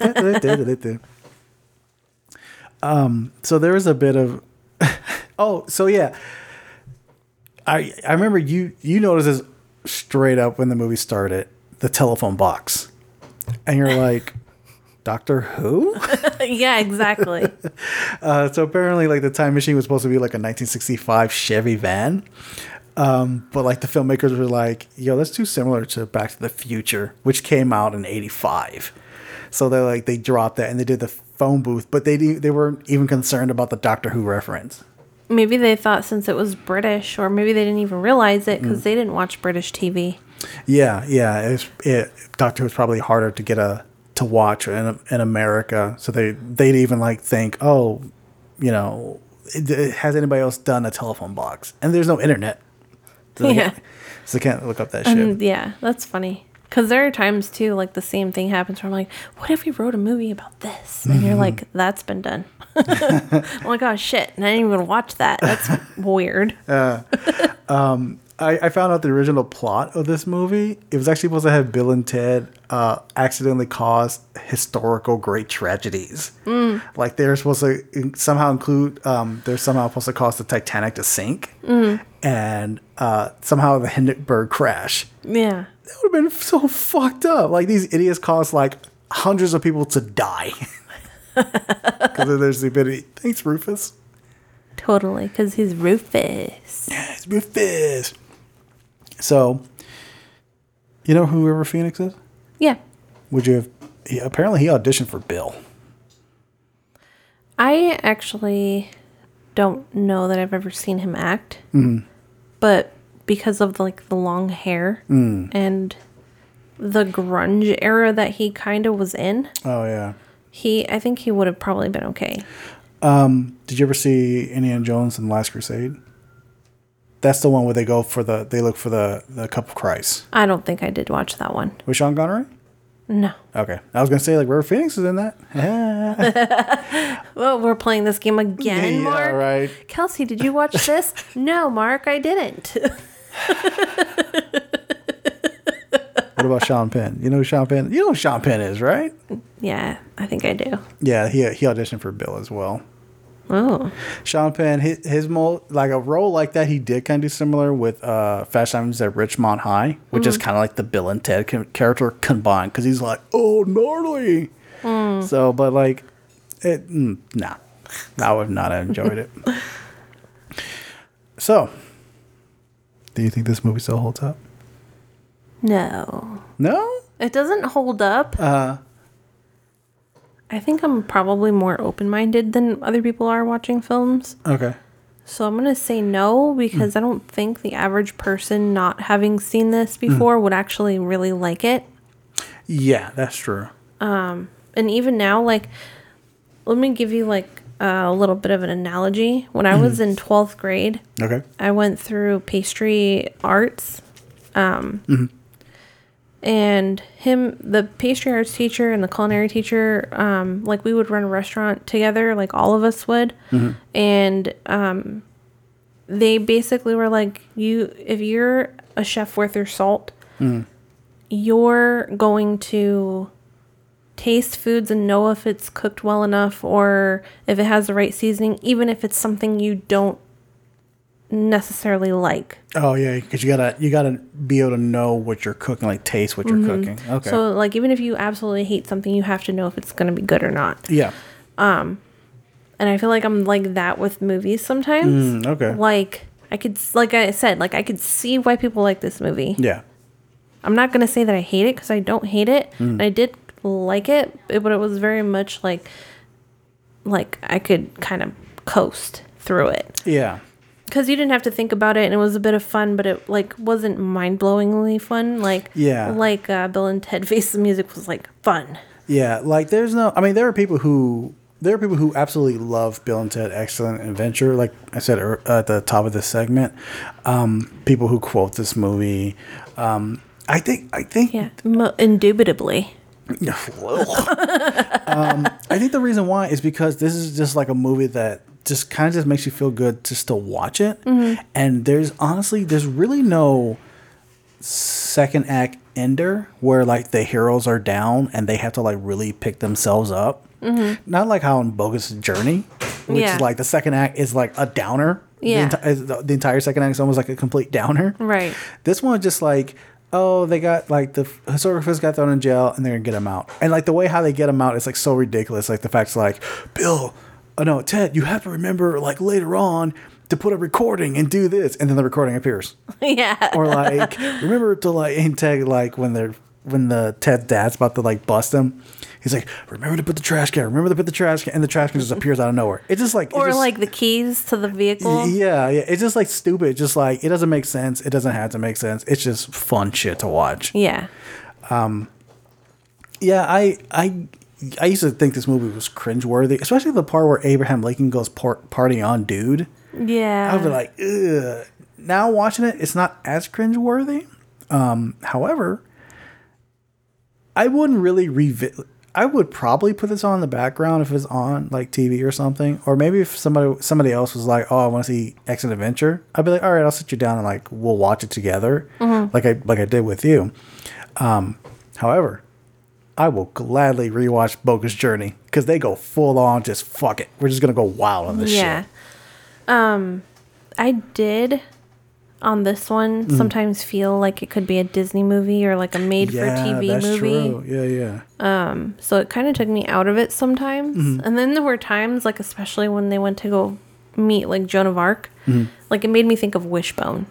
um, so there was a bit of, oh, so yeah, I I remember you you noticed this straight up when the movie started, the telephone box, and you're like, Doctor Who? yeah, exactly. Uh, so apparently, like the time machine was supposed to be like a 1965 Chevy van, um, but like the filmmakers were like, "Yo, that's too similar to Back to the Future, which came out in '85." So they're like, they dropped that and they did the phone booth, but they they weren't even concerned about the Doctor Who reference. Maybe they thought since it was British, or maybe they didn't even realize it because Mm. they didn't watch British TV. Yeah, yeah. It's, it Doctor was probably harder to get a to watch in in America, so they they'd even like think, oh, you know, it- has anybody else done a telephone box? And there's no internet, so they, Yeah. can't, so they can't look up that shit. And yeah, that's funny. Because there are times too, like the same thing happens where I'm like, what if we wrote a movie about this? And you're like, that's been done. I'm like, oh shit. And I didn't even watch that. That's weird. Uh, um, I, I found out the original plot of this movie. It was actually supposed to have Bill and Ted uh, accidentally cause historical great tragedies. Mm. Like they're supposed to somehow include, um, they're somehow supposed to cause the Titanic to sink, Mm. and uh, somehow the Hindenburg crash. Yeah. That would have been so fucked up. Like these idiots caused like hundreds of people to die because of their stupidity. Thanks, Rufus. Totally. Because he's Rufus. Yeah, It's Rufus. So, you know who River Phoenix is? Yeah. Would you have? He, apparently, he auditioned for Bill. I actually don't know that I've ever seen him act, Mhm. but because of like the long hair Mm. and the grunge era that he kind of was in, Oh yeah. he I think he would have probably been okay. Um, did you ever see Indiana Jones and the Last Crusade? That's the one where they go for the they look for the the cup of Christ I don't think I did watch that one. with Sean Connery. No. Okay, I was gonna say like River Phoenix is in that. Well, we're playing this game again, Yeah, Mark. right. Kelsey, did you watch this? no, Mark, I didn't. What about Sean Penn? You know who Sean Penn? You know who Sean Penn is, right? yeah, I think I do. Yeah, he he auditioned for Bill as well. Oh. Sean Penn, his, his mo like a role like that, he did kind of do similar with uh, Fast Times at Ridgemont High, which is Mhm. kind of like the Bill and Ted character combined because he's like, oh, gnarly. Mm. So, but like, it, mm, nah, I would not have enjoyed it. so, do you think this movie still holds up? No. No. It doesn't hold up. Uh, I think I'm probably more open minded than other people are watching films. okay. So I'm going to say no because I don't think the average person not having seen this before would actually really like it. Yeah, that's true. Um, and even now, like, let me give you like a little bit of an analogy. When I was in 12th grade, Okay. I went through pastry arts. Um, Mhm. and him, the pastry arts teacher and the culinary teacher, um, like we would run a restaurant together, like all of us would. Mhm. And um, they basically were like, you, if you're a chef worth your salt, Mm. you're going to taste foods and know if it's cooked well enough or if it has the right seasoning, even if it's something you don't necessarily like. Oh yeah, because you gotta you gotta be able to know what you're cooking, like taste what you're Mhm. cooking. Okay. So like even if you absolutely hate something, you have to know if it's to be good or not. yeah. Um and I feel like I'm like that with movies sometimes. Mm, okay. Like I could like I said, like I could see why people like this movie. Yeah. I'm not to say that I hate it cuz I don't hate it. Mm. I did like it, but it was very much like like I could kind of coast through it. Yeah. Cuz you didn't have to think about it and it was a bit of fun, but it like wasn't mind-blowingly fun like Yeah. like uh, Bill and Ted Face the Music was like fun. Yeah, like there's no. I mean, there are people who there are people who absolutely love Bill and Ted Excellent Adventure. Like I said at the top of this segment, um, people who quote this movie. Um, I think I think Yeah, mo- indubitably. um, I think the reason why is because this is just like a movie that just kind of just makes you feel good just to watch it. Mhm. And there's honestly, there's really no second act ender where like the heroes are down and they have to like really pick themselves up. Mhm. Not like how in Bogus Journey, which Yeah. is like the second act is like a downer. Yeah. The, enti- the entire second act is almost like a complete downer. Right. This one just like, oh, they got like the historiographers got thrown in jail and they're gonna get him out. And like the way how they get him out is like so ridiculous. Like the fact's like, Bill, oh no, Ted, you have to remember like later on to put a recording and do this, and then the recording appears. yeah. Or like, remember to like and Ted like when they're when the Ted's dad's about to like bust him. He's like, remember to put the trash can. Remember to put the trash can, and the trash can just appears out of nowhere. It's just like, or just- like the keys to the vehicle. yeah, yeah. It's just like stupid. Just like it doesn't make sense. It doesn't have to make sense. It's just fun shit to watch. Yeah. Um, yeah, I I I used to think this movie was cringeworthy, especially the part where Abraham Lincoln goes par- party on dude. Yeah. I be like, ugh. Now watching it, it's not as cringeworthy. Um, however, I wouldn't really revisit. I would probably put this on in the background if it's on like TV or something, or maybe if somebody somebody else was like, "Oh, I want to see X and Adventure," I'd be like, "All right, I'll sit you down and like we'll watch it together," Mhm. like I like I did with you. Um, however, I will gladly rewatch Bogus Journey because they go full on, just fuck it. We're just gonna go wild on this yeah. shit. Um, I did on this one Mm. sometimes feel like it could be a Disney movie or like a made for TV that's movie. true. Yeah, yeah. Um, so it kind of took me out of it sometimes. Mhm. And then there were times, like especially when they went to go meet like Joan of Arc, Mhm. like it made me think of Wishbone.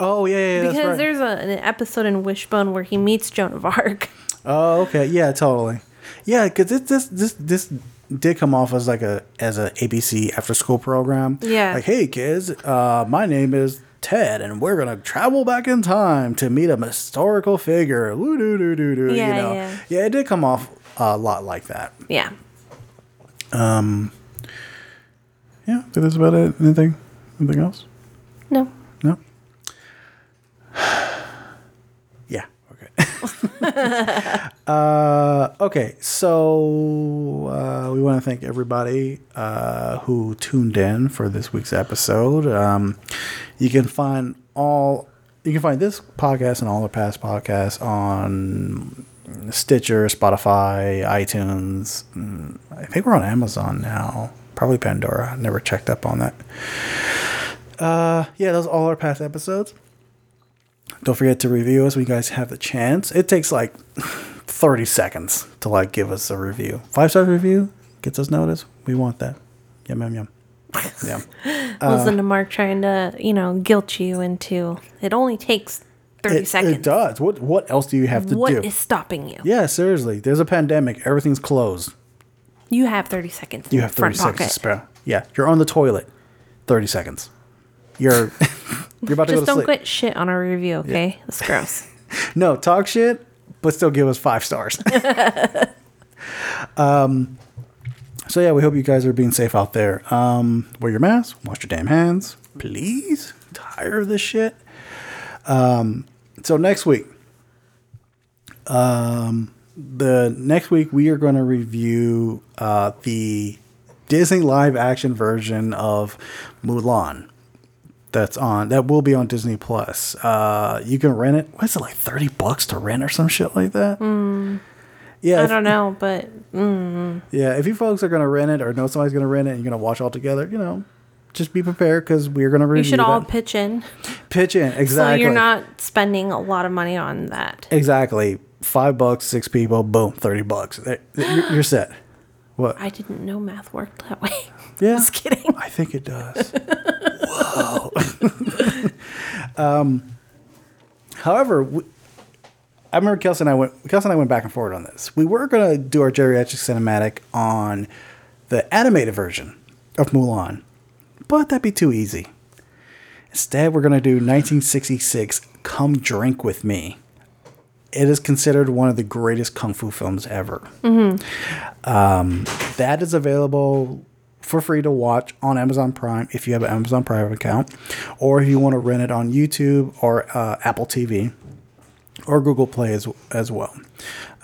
Oh yeah, yeah, because that's right. there's a, an episode in Wishbone where he meets Joan of Arc. Oh, okay. Yeah, totally. Yeah, because this this this did come off as like a as a ABC after school program. Yeah. Like, hey kids, uh, my name is Ted, and we're gonna travel back in time to meet a historical figure. Woo doo doo doo doo. Yeah, you know. yeah. Yeah, it did come off a lot like that. Yeah. Um. Yeah, I think that's about it. Anything? Anything else? No. No. uh, okay. So uh, we want to thank everybody uh, who tuned in for this week's episode. Um, you can find all. You can find this podcast and all the past podcasts on Stitcher, Spotify, iTunes. mm, I think we're on Amazon now. Probably Pandora. Never checked up on that. Uh, yeah, those are all our past episodes. Don't forget to review us when you guys have the chance. It takes like 30 seconds to like give us a review. Five star review gets us noticed. We want that. Yum yum yum. Yum. Listen to uh, Mark trying to, you know, guilt you into it only takes 30 it, seconds. It does. What what else do you have to What do? is stopping you? yeah, seriously. There's a pandemic. Everything's closed. You have 30 seconds. in You your have 30 front seconds pocket. to spare. Yeah, you're on the toilet. 30 seconds. You're you're about to go Just to don't sleep. quit shit on our review, okay? That's gross. No, talk shit, but still give us five stars. um, so yeah, we hope you guys are being safe out there. Um, wear your mask, wash your damn hands, please. Tired of this shit. Um, so next week, um, the next week we are going to review uh, the Disney live action version of Mulan that's on that will be on Disney Plus. Uh, you can rent it. What is it like thirty bucks to rent or some shit like that? Mm, Yeah, I if- don't know, but mm, Yeah, if you folks are gonna rent it or know somebody's gonna rent it and you're gonna watch all together, you know, just be prepared because we're gonna review. you should all that. pitch in. pitch in exactly. So you're not spending a lot of money on that. exactly five bucks, six people, boom, thirty bucks. You're, you're set. What? I didn't know math worked that way. Yeah, Just kidding. I think it does. Whoa. um, however, we, I remember Kelsey and I went. Kelsey and I went back and forth on this. We were gonna do our geriatric cinematic on the animated version of Mulan, but that'd be too easy. Instead, we're gonna do 1966. Come drink with me. it is considered one of the greatest kung fu films ever. Mhm. Um, that is available for free to watch on Amazon Prime if you have an Amazon Prime account, or if you want to rent it on YouTube or uh, Apple TV or Google Play as, as well.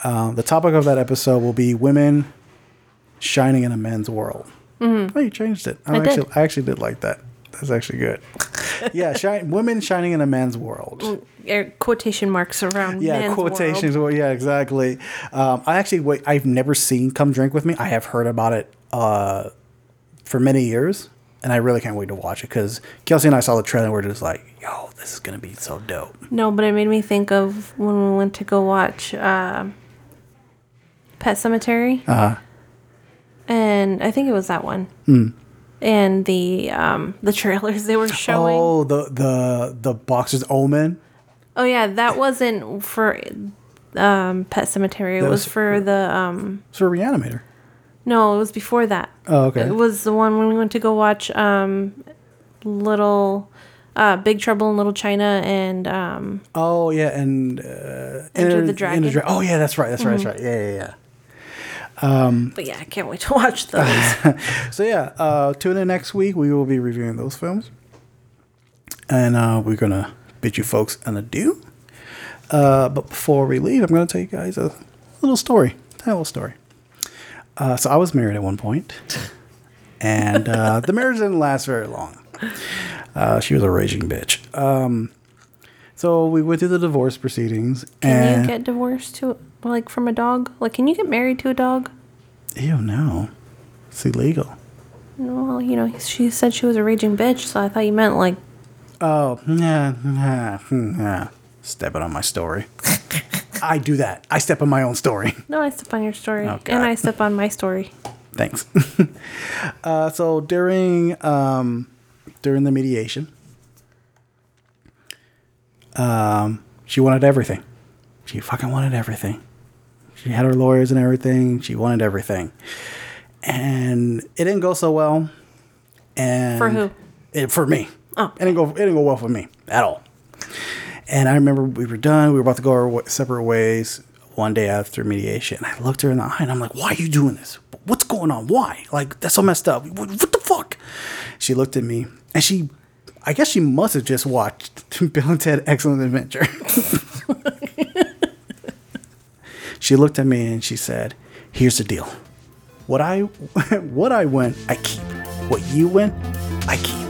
Um, the topic of that episode will be women shining in a men's world. Mhm. Oh, you changed it. I, I did. actually, I actually did like that. That's actually good. yeah, shine, women shining in a man's world. Quotation marks around. Yeah, quotations. world. Well, yeah, exactly. Um, I actually, wait, I've never seen "Come Drink with Me." I have heard about it uh, for many years, and I really can't wait to watch it because Kelsey and I saw the trailer. and We're just like, "Yo, this is gonna be so dope." No, but it made me think of when we went to go watch uh, Pet Sematary, Uh, and I think it was that one. mm. And the um, the trailers they were showing. Oh, the the the boxer's omen. Oh yeah, that wasn't for um, Pet Sematary. It was, was- for the um, a reanimator. No, it was before that. Oh, okay. It was the one when we went to go watch um, Little uh, Big Trouble in Little China and um, Oh yeah, and uh, Enter the Dragon. Dra- oh yeah, that's right. That's right. Mhm. That's right. Yeah, yeah, yeah. Um, but yeah, I can't wait to watch those. so yeah, uh, tune in next week. We will be reviewing those films, and uh, we're gonna bid you folks an adieu. Uh, but before we leave, I'm gonna tell you guys a little story. Tell a little story. Uh, so I was married at one point, and uh, the marriage didn't last very long. Uh, she was a raging bitch. Um, so we went through the divorce proceedings, Can and you get divorced to like from a dog? Like, can you get married to a dog? ew, no, it's illegal. Well, you know, she said she was a raging bitch, so I thought you meant like Oh, yeah, yeah, yeah. Stepping on my story. I do that. I step on my own story. no. I step on your story, Oh, and I step on my story. Thanks. uh, so during um, during the mediation, um, she wanted everything. She fucking wanted everything. She had her lawyers and everything. She wanted everything, and it didn't go so well. And For who? It, for me. Oh. it didn't go. It didn't go well for me at all. And I remember we were done. We were about to go our separate ways one day after mediation. I looked her in the eye and I'm like, why are you doing this? What's going on? Why? Like, that's so messed up. What, what the fuck? She looked at me and she, I guess she must have just watched Bill and Ted Excellent Adventure. she looked at me and she said, here's the deal. What I, what I win, I keep. What you win, I keep.